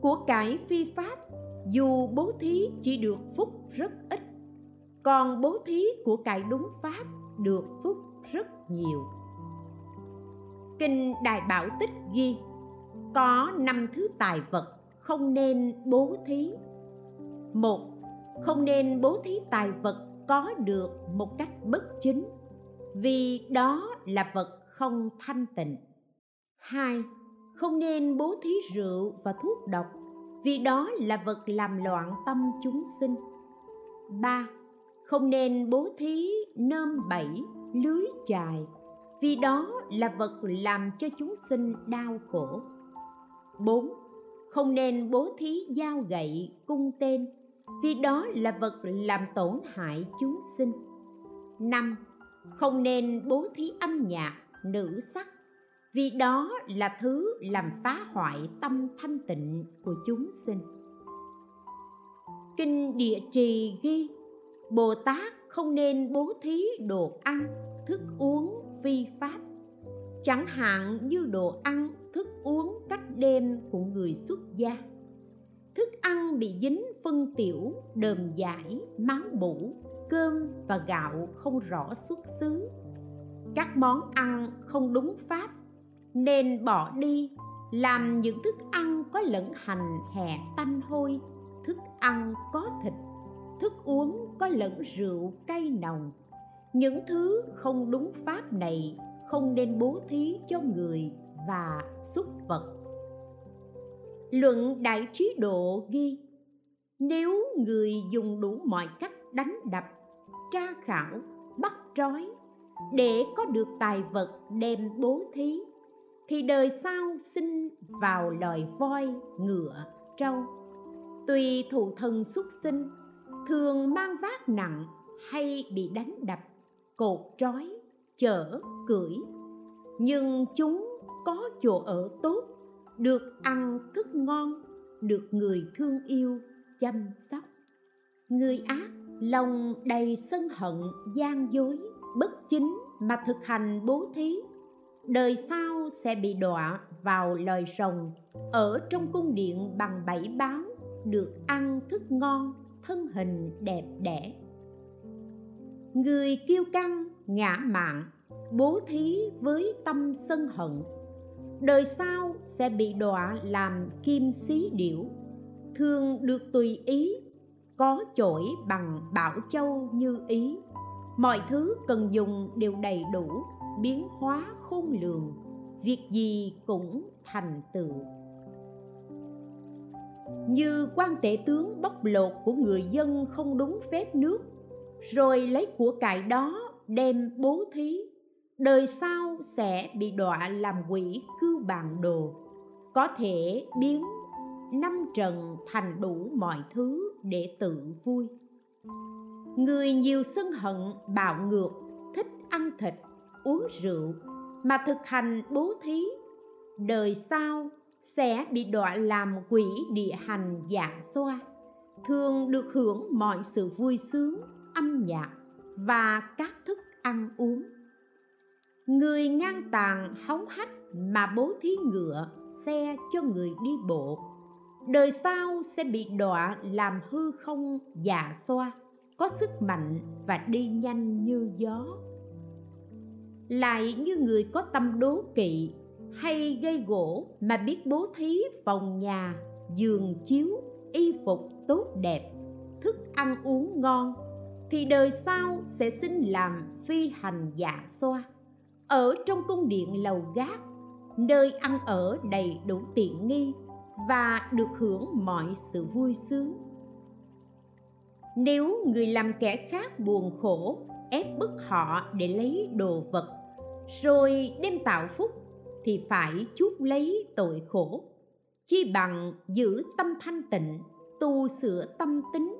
[SPEAKER 1] Của cải phi pháp, dù bố thí chỉ được phúc rất ít, còn bố thí của cải đúng pháp được phúc rất nhiều. Kinh đại bảo tích ghi, có năm thứ tài vật không nên bố thí. Một không nên bố thí tài vật có được một cách bất chính vì đó là vật không thanh tịnh. Hai không nên bố thí rượu và thuốc độc vì đó là vật làm loạn tâm chúng sinh. Ba không nên bố thí nơm bẫy lưới chài vì đó là vật làm cho chúng sinh đau khổ. Bốn, Không nên bố thí dao gậy, cung tên, vì đó là vật làm tổn hại chúng sinh. 5. Không nên bố thí âm nhạc, nữ sắc, vì đó là thứ làm phá hoại tâm thanh tịnh của chúng sinh. Kinh Địa Trì ghi, Bồ Tát không nên bố thí đồ ăn, thức uống phi pháp. Chẳng hạn như đồ ăn, thức uống cách đêm của người xuất gia thức ăn bị dính phân tiểu, đờm giải, máu mủ, cơm và gạo không rõ xuất xứ. Các món ăn không đúng pháp, nên bỏ đi, làm những thức ăn có lẫn hành hẹ tanh hôi. Thức ăn có thịt, thức uống có lẫn rượu cay nồng. Những thứ không đúng pháp này không nên bố thí cho người và súc vật luận đại trí độ ghi, nếu người dùng đủ mọi cách đánh đập, tra khảo, bắt trói, để có được tài vật đem bố thí, thì đời sau sinh vào loài voi ngựa trâu. Tùy thụ thân xuất sinh, thường mang vác nặng hay bị đánh đập, cột trói, chở, cưỡi. Nhưng chúng có chỗ ở tốt được ăn thức ngon, được người thương yêu chăm sóc. Người ác lòng đầy sân hận, gian dối, bất chính mà thực hành bố thí. Đời sau sẽ bị đọa vào lời rồng, ở trong cung điện bằng bảy báo, được ăn thức ngon, thân hình đẹp đẽ. Người kiêu căng, ngã mạn, bố thí với tâm sân hận đời sau sẽ bị đọa làm kim xí điểu. Thường được tùy ý, có chổi bằng bảo châu như ý. Mọi thứ cần dùng đều đầy đủ, biến hóa khôn lường. Việc gì cũng thành tựu. Như quan tể tướng bóc lột của người dân không đúng phép nước, rồi lấy của cải đó đem bố thí đời sau sẽ bị đọa làm quỷ cư bàn đồ. Có thể biến năm trần thành đủ mọi thứ để tự vui. Người nhiều sân hận bạo ngược, thích ăn thịt, uống rượu mà thực hành bố thí, đời sau sẽ bị đọa làm quỷ địa hành dạ xoa. Thường được hưởng mọi sự vui sướng, âm nhạc và các thức ăn uống người ngang tàn hóng hách mà bố thí ngựa, xe cho người đi bộ. Đời sau sẽ bị đọa làm hư không già xoa, có sức mạnh và đi nhanh như gió. Lại như người có tâm đố kỵ, hay gây gỗ mà biết bố thí phòng nhà, giường chiếu, y phục tốt đẹp, thức ăn uống ngon, thì đời sau sẽ sinh làm phi hành dạ xoa ở trong cung điện lầu gác, nơi ăn ở đầy đủ tiện nghi và được hưởng mọi sự vui sướng. Nếu người làm kẻ khác buồn khổ, ép bức họ để lấy đồ vật, rồi đem tạo phúc, thì phải chuốc lấy tội khổ, chi bằng giữ tâm thanh tịnh, tu sửa tâm tính,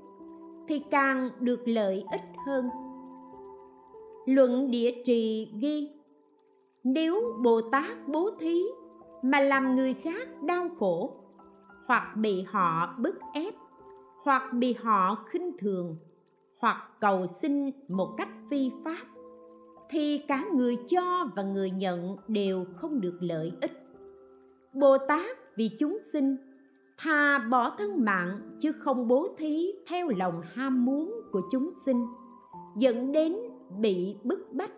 [SPEAKER 1] thì càng được lợi ích hơn. Luận địa trì ghi nếu bồ tát bố thí mà làm người khác đau khổ, hoặc bị họ bức ép, hoặc bị họ khinh thường, hoặc cầu xin một cách phi pháp, thì cả người cho và người nhận đều không được lợi ích. Bồ tát vì chúng sinh thà bỏ thân mạng chứ không bố thí theo lòng ham muốn của chúng sinh, dẫn đến bị bức bách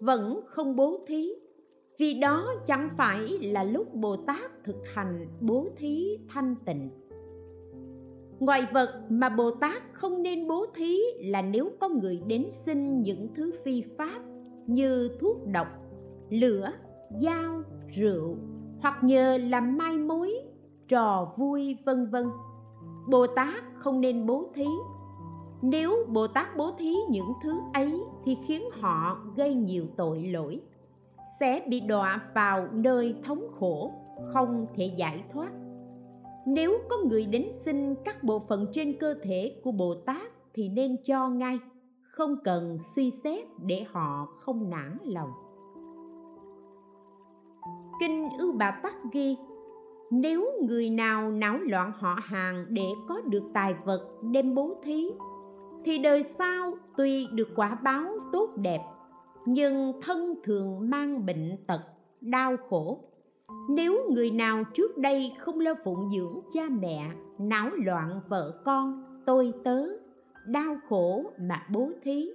[SPEAKER 1] vẫn không bố thí. Vì đó chẳng phải là lúc bồ tát thực hành bố thí thanh tịnh. Ngoài vật mà bồ tát không nên bố thí là nếu có người đến xin những thứ phi pháp như thuốc độc, lửa, dao, rượu, hoặc nhờ làm mai mối, trò vui, vân vân. Bồ tát không nên bố thí nếu bồ tát bố thí những thứ ấy thì khiến họ gây nhiều tội lỗi, sẽ bị đọa vào nơi thống khổ, không thể giải thoát. Nếu có người đến xin các bộ phận trên cơ thể của bồ tát thì nên cho ngay, không cần suy xét để họ không nản lòng. Kinh ưu bà tắc ghi, nếu người nào náo loạn họ hàng để có được tài vật đem bố thí thì đời sau tuy được quả báo tốt đẹp, nhưng thân thường mang bệnh tật, đau khổ. Nếu người nào trước đây không lo phụng dưỡng cha mẹ, náo loạn vợ con, tôi tớ, đau khổ mà bố thí,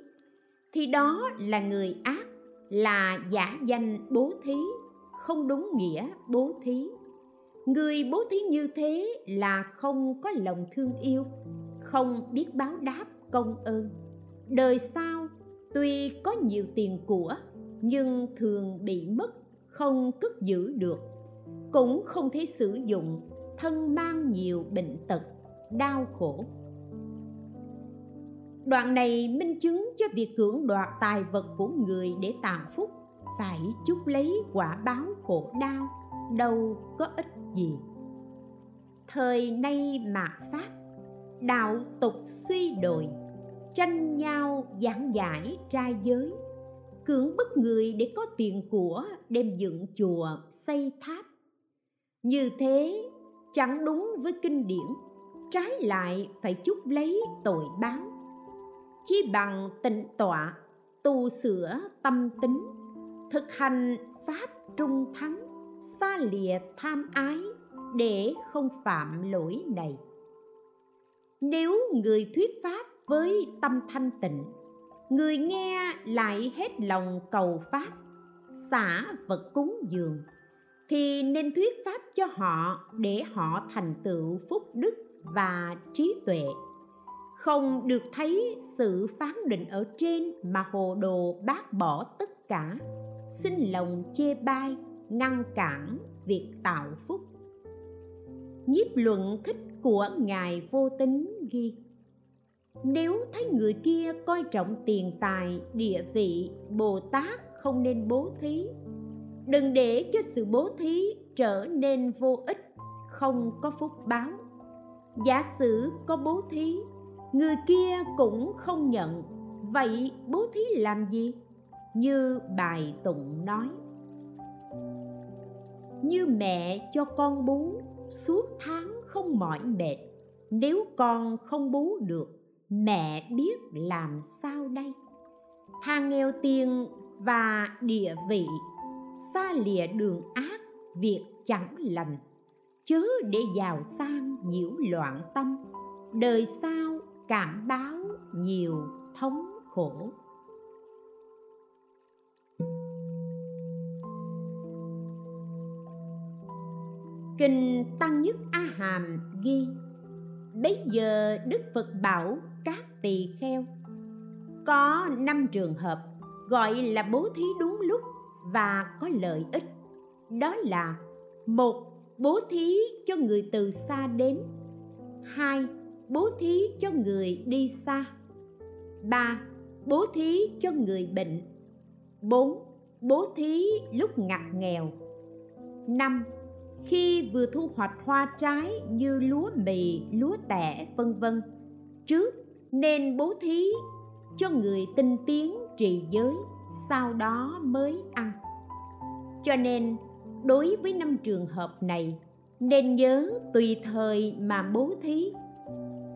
[SPEAKER 1] thì đó là người ác, là giả danh bố thí, không đúng nghĩa bố thí. Người bố thí như thế là không có lòng thương yêu, không biết báo đáp công ơn. Đời sau, tuy có nhiều tiền của, nhưng thường bị mất, không cất giữ được. Cũng không thể sử dụng, thân mang nhiều bệnh tật, đau khổ. Đoạn này minh chứng cho việc cưỡng đoạt tài vật của người để tạo phúc, phải chúc lấy quả báo khổ đau, đâu có ích gì. Thời nay mạt pháp, đạo tục suy đồi tranh nhau giảng giải trai giới. Cưỡng bức người để có tiền của đem dựng chùa xây tháp. Như thế, chẳng đúng với kinh điển, trái lại phải chúc lấy tội báo. Chỉ bằng tịnh tọa, tu sửa tâm tính, thực hành pháp trung thắng, xa lìa tham ái để không phạm lỗi này. Nếu người thuyết pháp với tâm thanh tịnh, người nghe lại hết lòng cầu pháp, xả vật cúng dường, thì nên thuyết pháp cho họ để họ thành tựu phúc đức và trí tuệ. Không được thấy sự phán định ở trên mà hồ đồ bác bỏ tất cả. Xin lòng chê bai, ngăn cản việc tạo phúc. Nhiếp luận thích của ngài vô tính ghi nếu thấy người kia coi trọng tiền tài, địa vị, bồ tát không nên bố thí. Đừng để cho sự bố thí trở nên vô ích, không có phúc báo. Giả sử có bố thí, người kia cũng không nhận. Vậy bố thí làm gì? Như bài tụng nói. Như mẹ cho con bú, suốt tháng không mỏi mệt. Nếu con không bú được mẹ biết làm sao đây? Thang nghèo tiền và địa vị, xa lìa đường ác, việc chẳng lành. Chớ để giàu sang nhiễu loạn tâm. Đời sau cảm báo nhiều thống khổ. Kinh tăng nhất a hàm ghi, bấy giờ đức phật bảo tỳ kheo. Có năm trường hợp gọi là bố thí đúng lúc và có lợi ích. Đó là, một, bố thí cho người từ xa đến. Hai, bố thí cho người đi xa. Ba, bố thí cho người bệnh. Bốn, bố thí lúc ngặt nghèo. Năm, khi vừa thu hoạch hoa trái như lúa mì, lúa tẻ, vân vân, trước nên bố thí cho người tinh tiến trì giới sau đó mới ăn. Cho nên, đối với năm trường hợp này, nên nhớ tùy thời mà bố thí.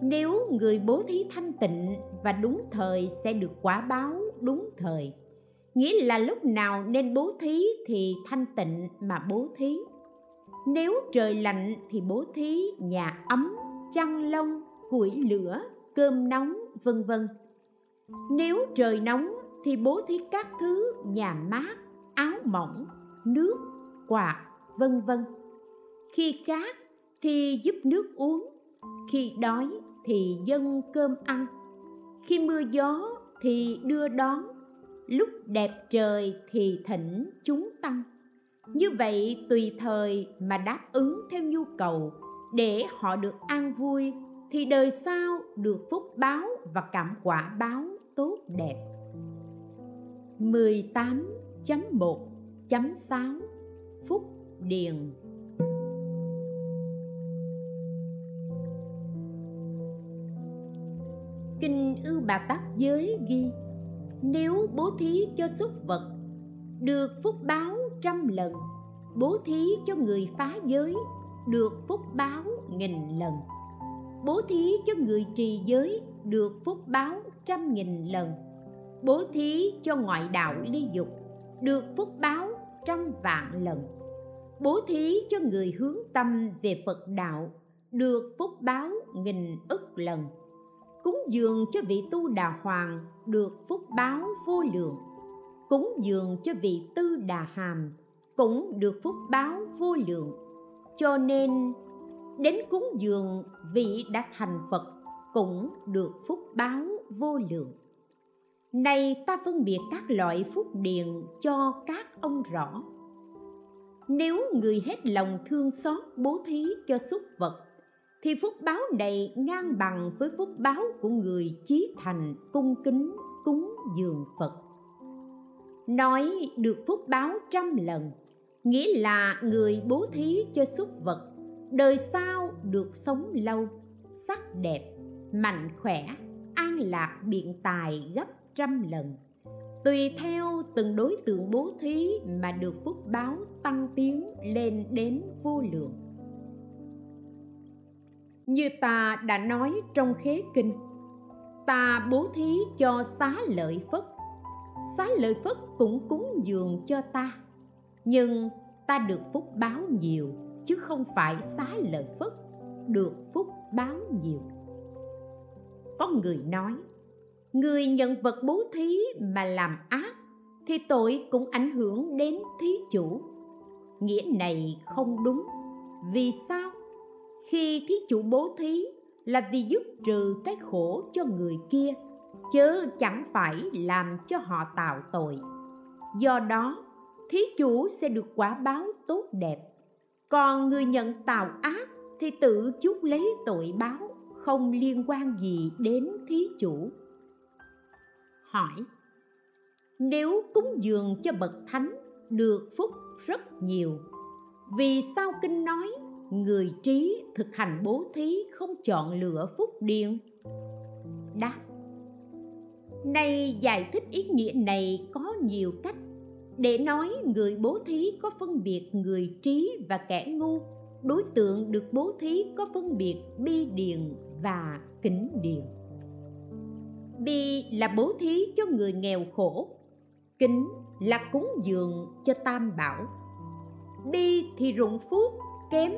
[SPEAKER 1] Nếu người bố thí thanh tịnh và đúng thời sẽ được quả báo đúng thời. Nghĩa là lúc nào nên bố thí thì thanh tịnh mà bố thí. Nếu trời lạnh thì bố thí nhà ấm, chăn lông, củi lửa cơm nóng, vân vân. Nếu trời nóng thì bố thí các thứ, nhà mát, áo mỏng, nước quạt vân vân. Khi khát thì giúp nước uống, khi đói thì dâng cơm ăn. Khi mưa gió thì đưa đón, lúc đẹp trời thì thỉnh chúng tăng. Như vậy tùy thời mà đáp ứng theo nhu cầu để họ được an vui thì đời sau được phúc báo và cảm quả báo tốt đẹp. 18.1.6 Phúc Điền. Kinh Ưu Bà Tát Giới ghi, Nếu bố thí cho súc vật Được phúc báo trăm lần, Bố thí cho người phá giới, Được phúc báo nghìn lần. Bố thí cho người trì giới Được phúc báo trăm nghìn lần. Bố thí cho ngoại đạo ly dục Được phúc báo trăm vạn lần. Bố thí cho người hướng tâm về Phật đạo Được phúc báo nghìn ức lần. Cúng dường cho vị tu đà hoàng được phúc báo vô lượng. Cúng dường cho vị tư đà hàm cũng được phúc báo vô lượng. Cho nên đến cúng dường, vị đã thành phật, cũng được phúc báo vô lượng. Này ta phân biệt các loại phúc điền cho các ông rõ. Nếu người hết lòng thương xót bố thí cho súc vật thì phúc báo này ngang bằng với phúc báo của người chí thành cung kính cúng dường phật. Nói được phúc báo trăm lần, nghĩa là người bố thí cho súc vật đời sau được sống lâu, sắc đẹp, mạnh khỏe, an lạc biện tài gấp trăm lần. Tùy theo từng đối tượng bố thí mà được phúc báo tăng tiến lên đến vô lượng. Như ta đã nói trong khế kinh, ta bố thí cho xá lợi phất. Xá lợi phất cũng cúng dường cho ta, nhưng ta được phúc báo nhiều chứ không phải xá lợi phất, được phúc báo nhiều. Có người nói, người nhận vật bố thí mà làm ác, thì tội cũng ảnh hưởng đến thí chủ. Nghĩa này không đúng. Vì sao? Khi thí chủ bố thí là vì giúp trừ cái khổ cho người kia chớ chẳng phải làm cho họ tạo tội. Do đó, thí chủ sẽ được quả báo tốt đẹp còn người nhận tạo ác thì tự chuốc lấy tội báo, không liên quan gì đến thí chủ. Hỏi, nếu cúng dường cho bậc thánh được phúc rất nhiều, vì sao kinh nói người trí thực hành bố thí không chọn lựa phúc điền? Đáp nay giải thích ý nghĩa này có nhiều cách để nói người bố thí có phân biệt người trí và kẻ ngu, đối tượng được bố thí có phân biệt bi điền và kính điền. Bi là bố thí cho người nghèo khổ, kính là cúng dường cho tam bảo. Bi thì rụng phước kém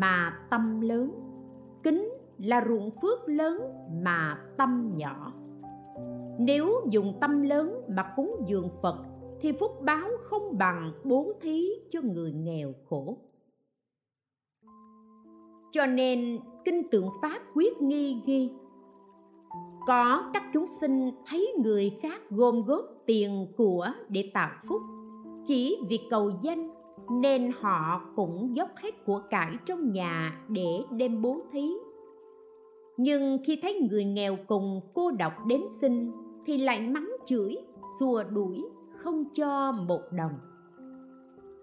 [SPEAKER 1] mà tâm lớn, kính là ruộng phước lớn mà tâm nhỏ. Nếu dùng tâm lớn mà cúng dường phật thì phúc báo không bằng bố thí cho người nghèo khổ. Cho nên kinh tượng pháp quyết nghi ghi, có các chúng sinh thấy người khác gom góp tiền của để tạo phúc, chỉ vì cầu danh nên họ cũng dốc hết của cải trong nhà để đem bố thí. Nhưng khi thấy người nghèo cùng cô độc đến xin thì lại mắng chửi, xua đuổi không cho một đồng.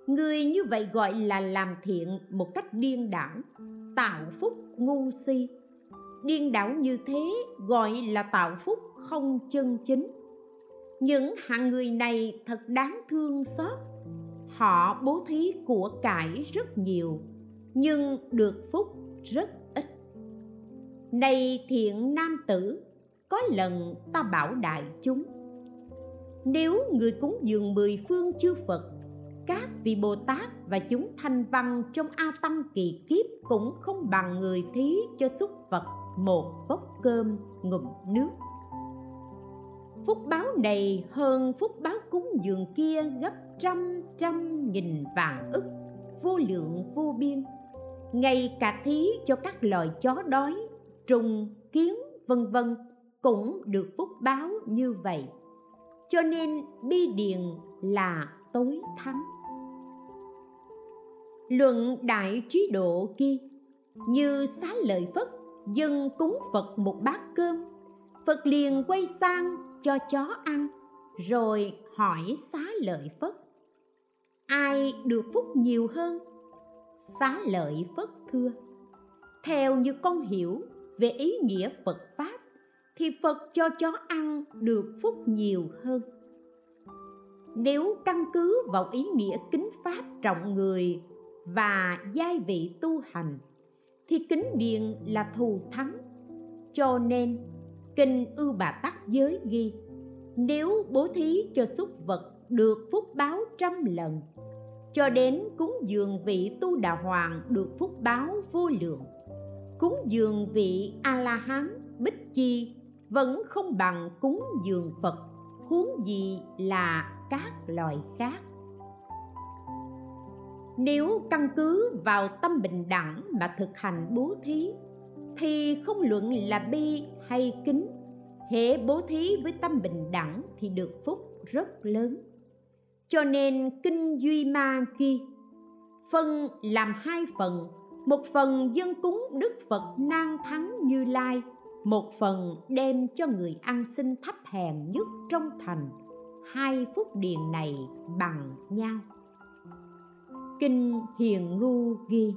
[SPEAKER 1] Người như vậy gọi là làm thiện một cách điên đảo, tạo phúc ngu si. Điên đảo như thế gọi là tạo phúc không chân chính. Những hạng người này thật đáng thương xót. Họ bố thí của cải rất nhiều, nhưng được phúc rất ít. Này thiện nam tử, có lần ta bảo đại chúng nếu người cúng dường mười phương chư phật, các vị bồ tát và chúng thanh văn trong a tăng kỳ kiếp cũng không bằng người thí cho xúc vật một bốc cơm ngụm nước. Phúc báo này hơn phúc báo cúng dường kia gấp trăm trăm nghìn vạn ức, vô lượng, vô biên. Ngay cả thí cho các loài chó đói, trùng, kiến, vân vân cũng được phúc báo như vậy cho nên bi điền là tối thắng. Luận đại trí độ kia, như xá lợi phất, dân cúng phật một bát cơm. Phật liền quay sang cho chó ăn, rồi hỏi xá lợi phất, ai được phúc nhiều hơn? Xá lợi phất thưa, theo như con hiểu về ý nghĩa phật pháp thì phật cho chó ăn được phúc nhiều hơn. Nếu căn cứ vào ý nghĩa kính pháp trọng người và giai vị tu hành, thì kính điện là thù thắng. Cho nên, kinh ư bà tắc giới ghi, nếu bố thí cho súc vật được phúc báo trăm lần, cho đến cúng dường vị tu đà hoàng được phúc báo vô lượng. Cúng dường vị a la hán, bích chi vẫn không bằng cúng dường phật, huống gì là các loài khác. Nếu căn cứ vào tâm bình đẳng mà thực hành bố thí, thì không luận là bi hay kính, hệ bố thí với tâm bình đẳng thì được phúc rất lớn. Cho nên kinh duy ma ghi, phân làm hai phần, một phần dân cúng đức phật nang thắng như lai một phần đem cho người ăn xin thấp hèn nhất trong thành. Hai phúc điền này bằng nhau. Kinh hiền ngu ghi,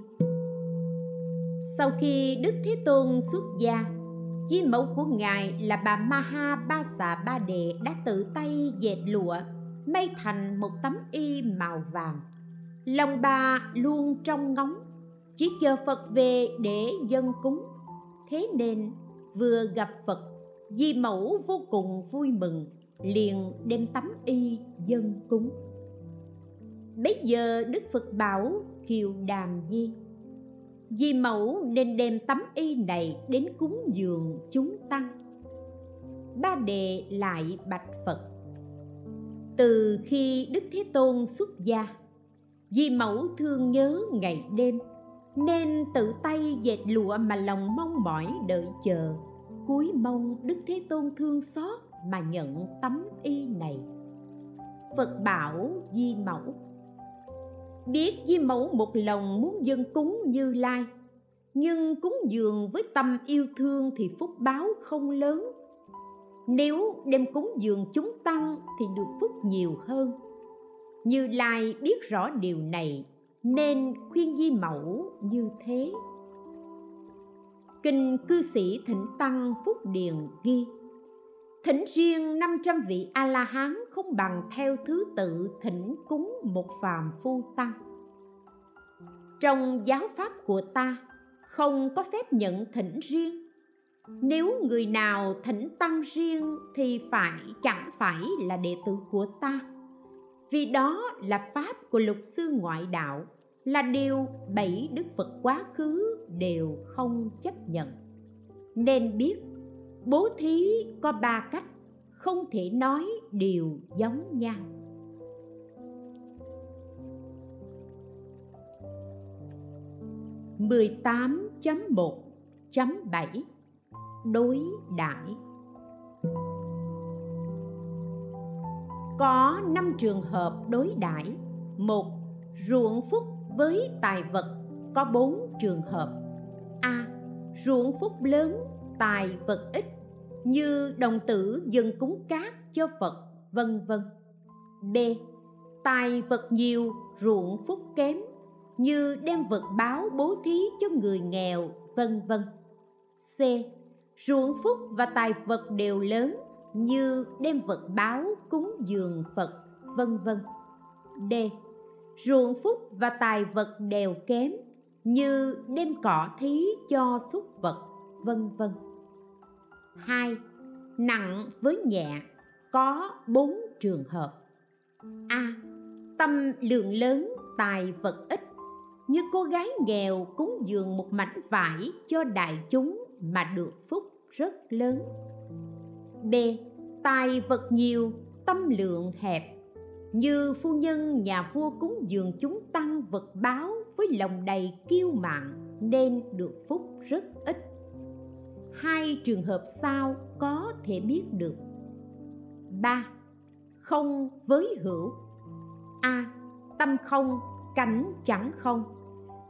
[SPEAKER 1] sau khi đức thế tôn xuất gia chi mẫu của ngài là bà maha ba xà ba đệ đã tự tay dệt lụa, may thành một tấm y màu vàng. Lòng bà luôn trong ngóng, chỉ chờ phật về để dân cúng. Thế nên vừa gặp phật, di mẫu vô cùng vui mừng, liền đem tấm y dân cúng. Bấy giờ đức phật bảo kiều đàm di di mẫu nên đem tấm y này đến cúng dường chúng tăng. Ba đệ lại bạch phật, từ khi đức thế tôn xuất gia, di mẫu thương nhớ ngày đêm nên tự tay dệt lụa mà lòng mong mỏi đợi chờ. Cuối mong đức thế tôn thương xót mà nhận tấm y này. Phật bảo di mẫu, biết di mẫu một lòng muốn dân cúng như lai, nhưng cúng dường với tâm yêu thương thì phúc báo không lớn. Nếu đem cúng dường chúng tăng thì được phúc nhiều hơn. Như lai biết rõ điều này nên khuyên di mẫu như thế. Kinh cư sĩ thỉnh tăng phúc điền ghi, thỉnh riêng 500 vị a la hán không bằng theo thứ tự thỉnh cúng một phàm phu tăng trong giáo pháp của ta không có phép nhận thỉnh riêng. Nếu người nào thỉnh tăng riêng thì phải chẳng phải là đệ tử của ta vì đó là pháp của lục sư ngoại đạo, là điều bảy đức phật quá khứ đều không chấp nhận. Nên biết, bố thí có ba cách không thể nói đều giống nhau. mười tám chấm một chấm bảy đối đãi. Có năm trường hợp đối đãi. Một, ruộng phúc với tài vật. Có bốn trường hợp. A, ruộng phúc lớn, tài vật ít, như đồng tử dân cúng cát cho phật, vân vân. B, tài vật nhiều, ruộng phúc kém, như đem vật báo bố thí cho người nghèo, vân vân. C, ruộng phúc và tài vật đều lớn như đem vật báo cúng dường phật, vân vân. D. Ruộng phúc và tài vật đều kém, như đem cỏ thí cho súc vật, vân vân. Hai, nặng với nhẹ, có bốn trường hợp. A. Tâm lượng lớn, tài vật ít, như cô gái nghèo cúng dường một mảnh vải cho đại chúng mà được phúc rất lớn b, tài vật nhiều, tâm lượng hẹp. Như phu nhân nhà vua cúng dường chúng tăng vật báo với lòng đầy kiêu mạn nên được phúc rất ít. Hai trường hợp sau có thể biết được. Ba, không với hữu. A, tâm không, cảnh chẳng không.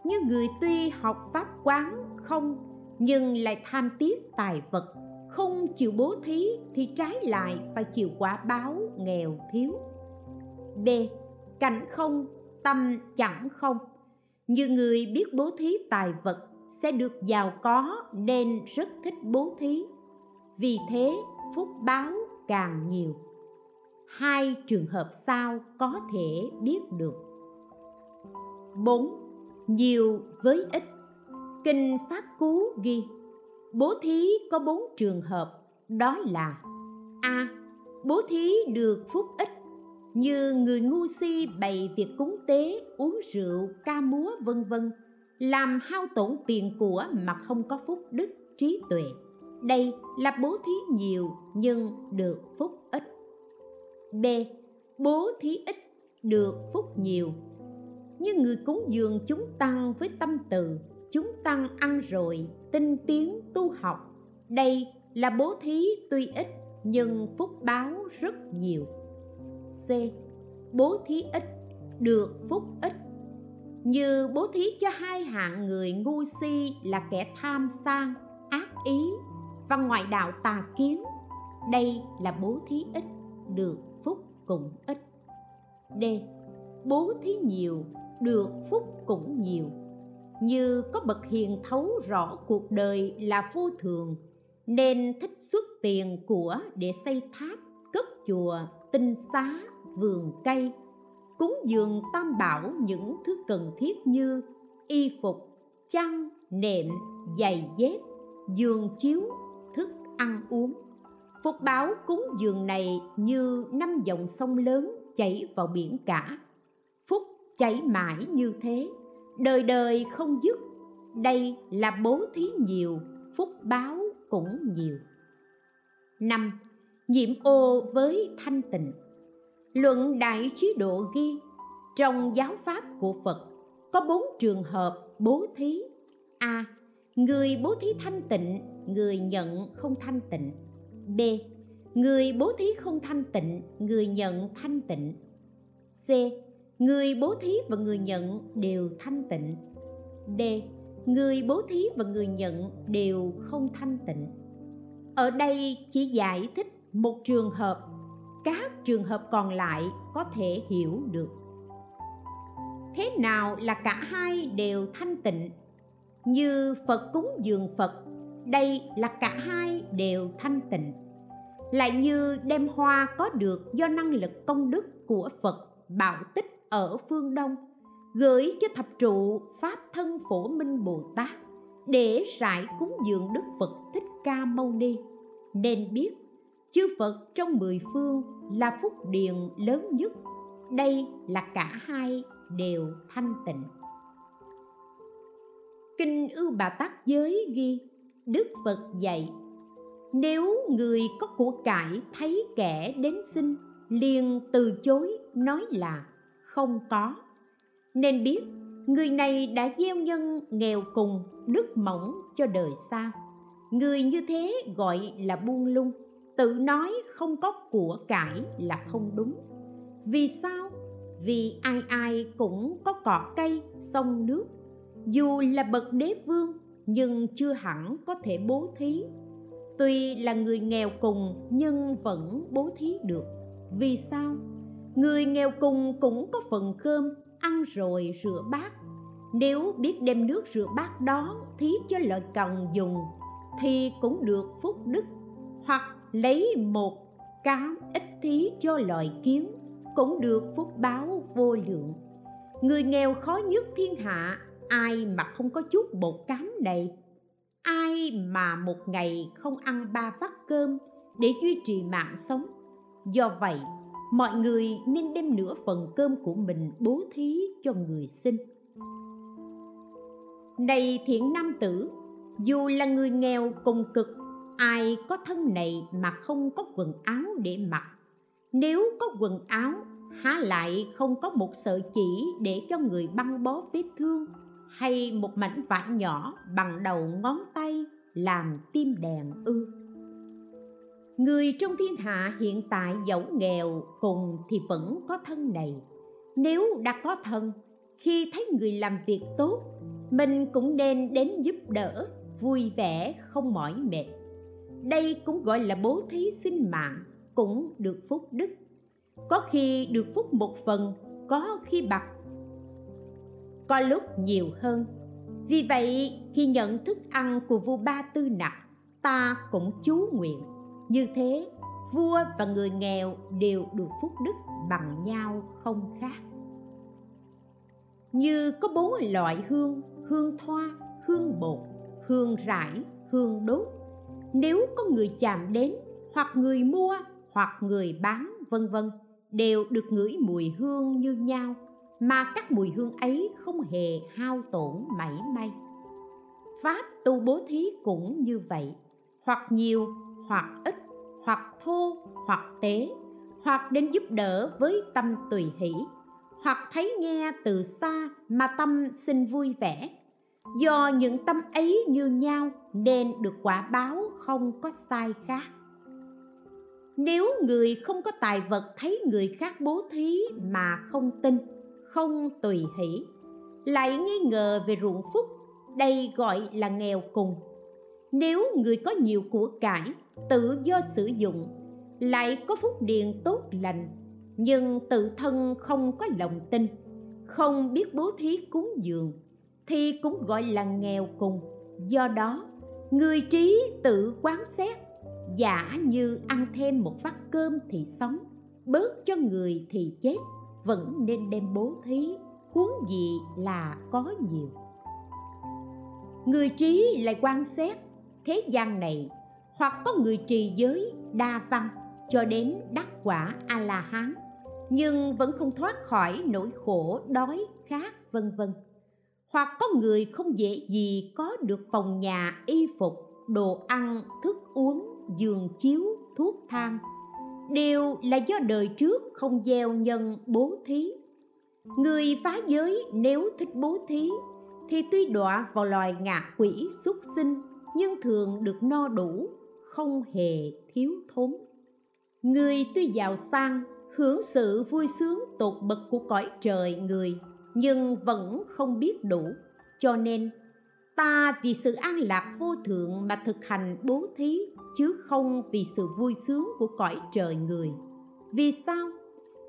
[SPEAKER 1] Như người tuy học pháp quán không nhưng lại tham tiếc tài vật không chịu bố thí thì trái lại phải chịu quả báo nghèo thiếu. B. Cảnh không, tâm chẳng không. Như người biết bố thí tài vật sẽ được giàu có nên rất thích bố thí. Vì thế, phúc báo càng nhiều. Hai trường hợp sau có thể biết được. 4. Nhiều với ít. Kinh Pháp Cú ghi Bố thí có bốn trường hợp Đó là A. Bố thí được phúc ít Như người ngu si bày việc cúng tế, uống rượu, ca múa vân vân Làm hao tổn tiền của mà không có phúc đức, trí tuệ Đây là bố thí nhiều nhưng được phúc ít B. Bố thí ít được phúc nhiều như người cúng dường chúng tăng với tâm từ chúng tăng ăn rồi, tinh tiến tu học. Đây là bố thí tuy ít nhưng phúc báo rất nhiều. C. Bố thí ít được phúc ít. Như bố thí cho hai hạng người ngu si là kẻ tham sang, ác ý và ngoại đạo tà kiến. Đây là bố thí ít được phúc cũng ít. D. Bố thí nhiều được phúc cũng nhiều như có bậc hiền thấu rõ cuộc đời là vô thường, nên thích xuất tiền của để xây tháp, cất chùa, tinh xá, vườn cây, cúng dường tam bảo những thứ cần thiết như y phục, chăn, nệm, giày dép, giường chiếu, thức ăn uống. Phục báo cúng dường này như năm dòng sông lớn chảy vào biển cả. Phúc chảy mãi như thế đời đời không dứt, đây là bố thí nhiều, phúc báo cũng nhiều. Năm nhiễm ô với thanh tịnh. Luận đại trí độ ghi, trong giáo pháp của phật có bốn trường hợp bố thí. A, người bố thí thanh tịnh, người nhận không thanh tịnh. B, người bố thí không thanh tịnh, người nhận thanh tịnh. C người bố thí và người nhận đều thanh tịnh. D. Người bố thí và người nhận đều không thanh tịnh. Ở đây chỉ giải thích một trường hợp, các trường hợp còn lại có thể hiểu được. Thế nào là cả hai đều thanh tịnh? Như phật cúng dường phật, đây là cả hai đều thanh tịnh. Lại như đem hoa có được do năng lực công đức của phật bảo tích ở phương đông, gửi cho thập trụ pháp thân phổ minh bồ tát để rải cúng dường đức phật thích ca mâu ni. Nên biết, chư phật trong mười phương là phúc điền lớn nhất. Đây là cả hai đều thanh tịnh. Kinh ưu bà tát giới ghi, đức phật dạy, nếu người có của cải thấy kẻ đến xin, liền từ chối nói là không có. Nên biết, người này đã gieo nhân nghèo cùng đức mỏng cho đời xa. Người như thế gọi là buông lung, tự nói không có của cải là không đúng. Vì sao? Vì ai ai cũng có cỏ cây, sông nước. Dù là bậc đế vương, nhưng chưa hẳn có thể bố thí. Tuy là người nghèo cùng, nhưng vẫn bố thí được. Vì sao? Người nghèo cùng cũng có phần cơm, ăn rồi rửa bát. Nếu biết đem nước rửa bát đó, thí cho lợi cần dùng, thì cũng được phúc đức. Hoặc lấy một cám ít thí cho loài kiến, cũng được phúc báo vô lượng. Người nghèo khó nhất thiên hạ, ai mà không có chút bột cám này? Ai mà một ngày không ăn ba vắt cơm để duy trì mạng sống? Do vậy mọi người nên đem nửa phần cơm của mình bố thí cho người sinh này thiện nam tử, dù là người nghèo cùng cực, ai có thân này mà không có quần áo để mặc? Nếu có quần áo, há lại không có một sợi chỉ để cho người băng bó vết thương hay một mảnh vải nhỏ bằng đầu ngón tay làm tim đèn ư? Người trong thiên hạ hiện tại dẫu nghèo, cùng thì vẫn có thân này. Nếu đã có thân, khi thấy người làm việc tốt, mình cũng nên đến giúp đỡ, vui vẻ, không mỏi mệt. Đây cũng gọi là bố thí sinh mạng, cũng được phúc đức. Có khi được phúc một phần, có khi bạc, có lúc nhiều hơn. Vì vậy, khi nhận thức ăn của vua ba tư nặc, ta cũng chú nguyện như thế, vua và người nghèo đều được phúc đức bằng nhau không khác. Như có bốn loại hương hương thoa, hương bột, hương rải, hương đốt. Nếu có người chạm đến, hoặc người mua, hoặc người bán, vân vân, đều được ngửi mùi hương như nhau, mà các mùi hương ấy không hề hao tổn mảy may. Pháp tu bố thí cũng như vậy, hoặc nhiều hoặc ít, hoặc thô, hoặc tế, hoặc đến giúp đỡ với tâm tùy hỷ, hoặc thấy nghe từ xa mà tâm xin vui vẻ. Do những tâm ấy như nhau nên được quả báo không có sai khác. Nếu người không có tài vật thấy người khác bố thí mà không tin, không tùy hỷ, lại nghi ngờ về ruộng phúc, đây gọi là nghèo cùng nếu người có nhiều của cải, tự do sử dụng, lại có phúc điền tốt lành, nhưng tự thân không có lòng tin, không biết bố thí cúng dường, thì cũng gọi là nghèo cùng. Do đó, người trí tự quán xét, giả như ăn thêm một vắt cơm thì sống, bớt cho người thì chết, vẫn nên đem bố thí, huống gì là có nhiều. Người trí lại quan xét thế gian này, hoặc có người trì giới đa văn cho đến đắc quả a la hán nhưng vẫn không thoát khỏi nỗi khổ, đói, khát, vân vân. Hoặc có người không dễ gì có được phòng nhà, y phục, đồ ăn, thức uống, giường chiếu, thuốc thang. Đều là do đời trước không gieo nhân bố thí. Người phá giới nếu thích bố thí, thì tuy đọa vào loài ngạ quỷ xuất sinh nhưng thường được no đủ, không hề thiếu thốn. Người tuy giàu sang, hưởng sự vui sướng tột bậc của cõi trời người, nhưng vẫn không biết đủ. Cho nên, ta vì sự an lạc vô thượng mà thực hành bố thí, chứ không vì sự vui sướng của cõi trời người. Vì sao?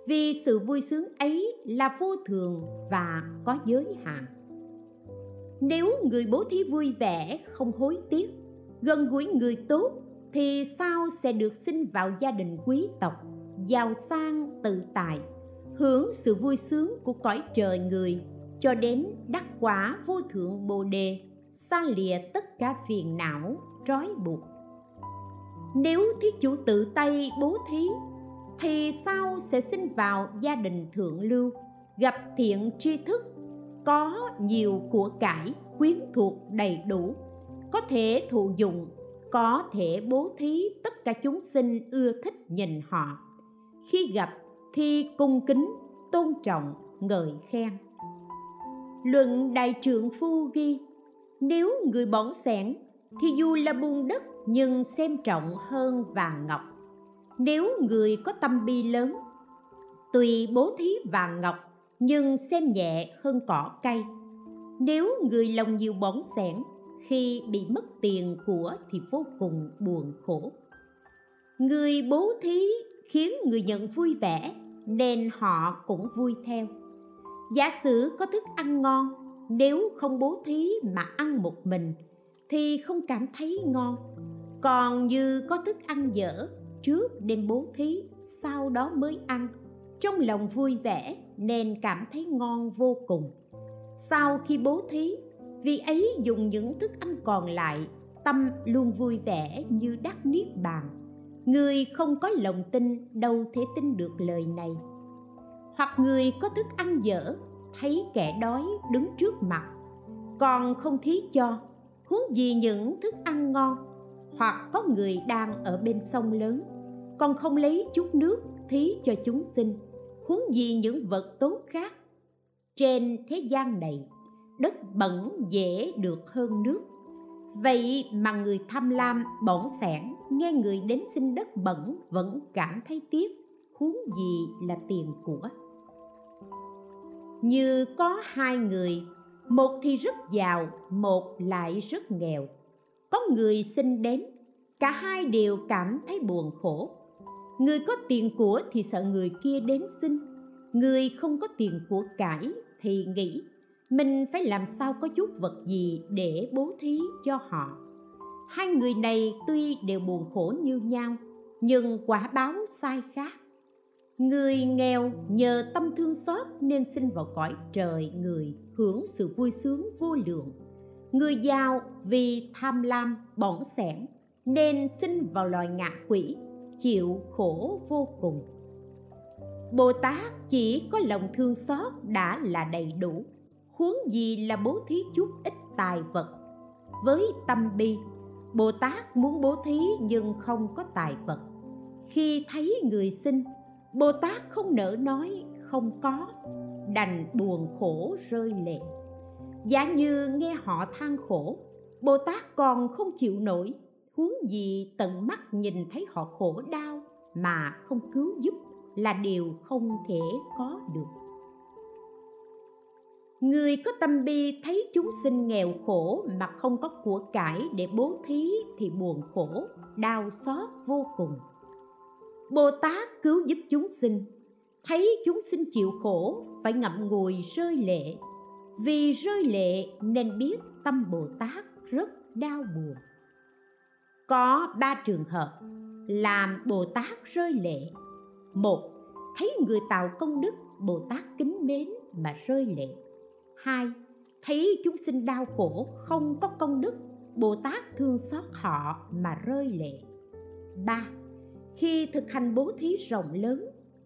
[SPEAKER 1] Vì sự vui sướng ấy là vô thường và có giới hạn nếu người bố thí vui vẻ, không hối tiếc, gần gũi người tốt, thì sao sẽ được sinh vào gia đình quý tộc, giàu sang, tự tại, hưởng sự vui sướng của cõi trời người, cho đến đắc quả vô thượng bồ đề, xa lìa tất cả phiền não, trói buộc. Nếu thí chủ tự tay bố thí, thì sao sẽ sinh vào gia đình thượng lưu, gặp thiện tri thức có nhiều của cải quyến thuộc đầy đủ. Có thể thụ dụng, có thể bố thí tất cả chúng sinh ưa thích nhìn họ. Khi gặp thì cung kính, tôn trọng, ngợi khen. Luận đại trượng phu ghi, nếu người bỏng sẻn thì dù là bùn đất nhưng xem trọng hơn vàng ngọc. Nếu người có tâm bi lớn, tùy bố thí vàng ngọc nhưng xem nhẹ hơn cỏ cây. Nếu người lòng nhiều bỏng sẻn khi bị mất tiền của thì vô cùng buồn khổ. Người bố thí khiến người nhận vui vẻ, nên họ cũng vui theo. Giả sử có thức ăn ngon, nếu không bố thí mà ăn một mình, thì không cảm thấy ngon. Còn như có thức ăn dở, trước đêm bố thí, sau đó mới ăn. Trong lòng vui vẻ nên cảm thấy ngon vô cùng. Sau khi bố thí vì ấy dùng những thức ăn còn lại, tâm luôn vui vẻ như đắc niết bàn. Người không có lòng tin, đâu thể tin được lời này. Hoặc người có thức ăn dở, thấy kẻ đói đứng trước mặt, còn không thí cho, huống gì những thức ăn ngon. Hoặc có người đang ở bên sông lớn, còn không lấy chút nước thí cho chúng sinh huống gì những vật tốt khác. Trên thế gian này, đất bẩn dễ được hơn nước. Vậy mà người tham lam bỏng sẻn, nghe người đến xin đất bẩn vẫn cảm thấy tiếc, huống gì là tiền của. Như có hai người, một thì rất giàu, một lại rất nghèo. Có người xin đến, cả hai đều cảm thấy buồn khổ người có tiền của thì sợ người kia đến xin. Người không có tiền của cải thì nghĩ, mình phải làm sao có chút vật gì để bố thí cho họ. Hai người này tuy đều buồn khổ như nhau, nhưng quả báo sai khác. Người nghèo nhờ tâm thương xót nên sinh vào cõi trời người hưởng sự vui sướng vô lượng. Người giàu vì tham lam bỏng sẻn nên sinh vào loài ngạ quỷ chịu khổ vô cùng. Bồ tát chỉ có lòng thương xót đã là đầy đủ huống gì là bố thí chút ít tài vật. Với tâm bi bồ tát muốn bố thí nhưng không có tài vật. Khi thấy người sinh, bồ tát không nỡ nói không có đành buồn khổ rơi lệ. Giả như nghe họ than khổ bồ tát còn không chịu nổi huống gì tận mắt nhìn thấy họ khổ đau mà không cứu giúp là điều không thể có được. Người có tâm bi thấy chúng sinh nghèo khổ mà không có của cải để bố thí thì buồn khổ, đau xót vô cùng. Bồ tát cứu giúp chúng sinh, thấy chúng sinh chịu khổ phải ngậm ngùi rơi lệ. Vì rơi lệ nên biết tâm bồ tát rất đau buồn có ba trường hợp làm bồ tát rơi lệ. Một, thấy người tạo công đức bồ tát kính mến mà rơi lệ. Hai, thấy chúng sinh đau khổ không có công đức, bồ tát thương xót họ mà rơi lệ. Ba, khi thực hành bố thí rộng lớn,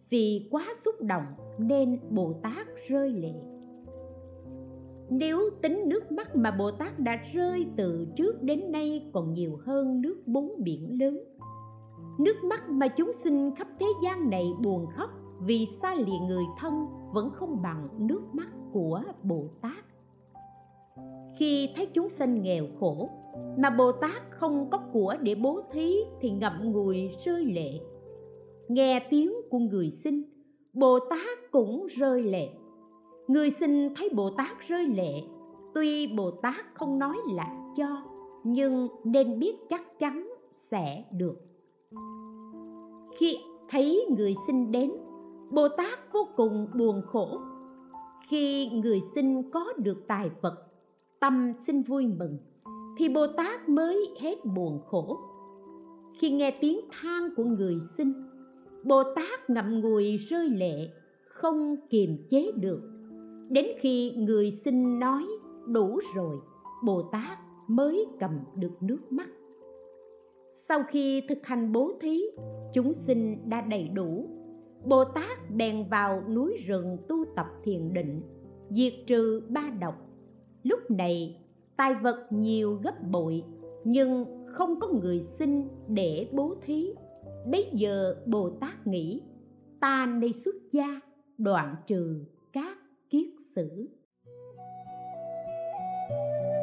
[SPEAKER 1] vì quá xúc động nên bồ tát rơi lệ nếu tính nước mắt mà bồ tát đã rơi từ trước đến nay còn nhiều hơn nước bốn biển lớn. Nước mắt mà chúng sinh khắp thế gian này buồn khóc vì xa lìa người thân vẫn không bằng nước mắt của bồ tát. Khi thấy chúng sinh nghèo khổ mà bồ tát không có của để bố thí thì ngậm ngùi rơi lệ. Nghe tiếng của người sinh, bồ tát cũng rơi lệ người sinh thấy bồ tát rơi lệ. Tuy bồ tát không nói là cho, nhưng nên biết chắc chắn sẽ được. Khi thấy người sinh đến, bồ tát vô cùng buồn khổ. Khi người sinh có được tài vật tâm sinh vui mừng, thì bồ tát mới hết buồn khổ. Khi nghe tiếng than của người sinh bồ tát ngậm ngùi rơi lệ, không kiềm chế được đến khi người sinh nói đủ rồi, bồ tát mới cầm được nước mắt. Sau khi thực hành bố thí, chúng sinh đã đầy đủ. Bồ tát bèn vào núi rừng tu tập thiền định, diệt trừ ba độc. Lúc này, tài vật nhiều gấp bội, nhưng không có người xin để bố thí. Bấy giờ bồ tát nghĩ, ta nay xuất gia, đoạn trừ các kiết sử thank you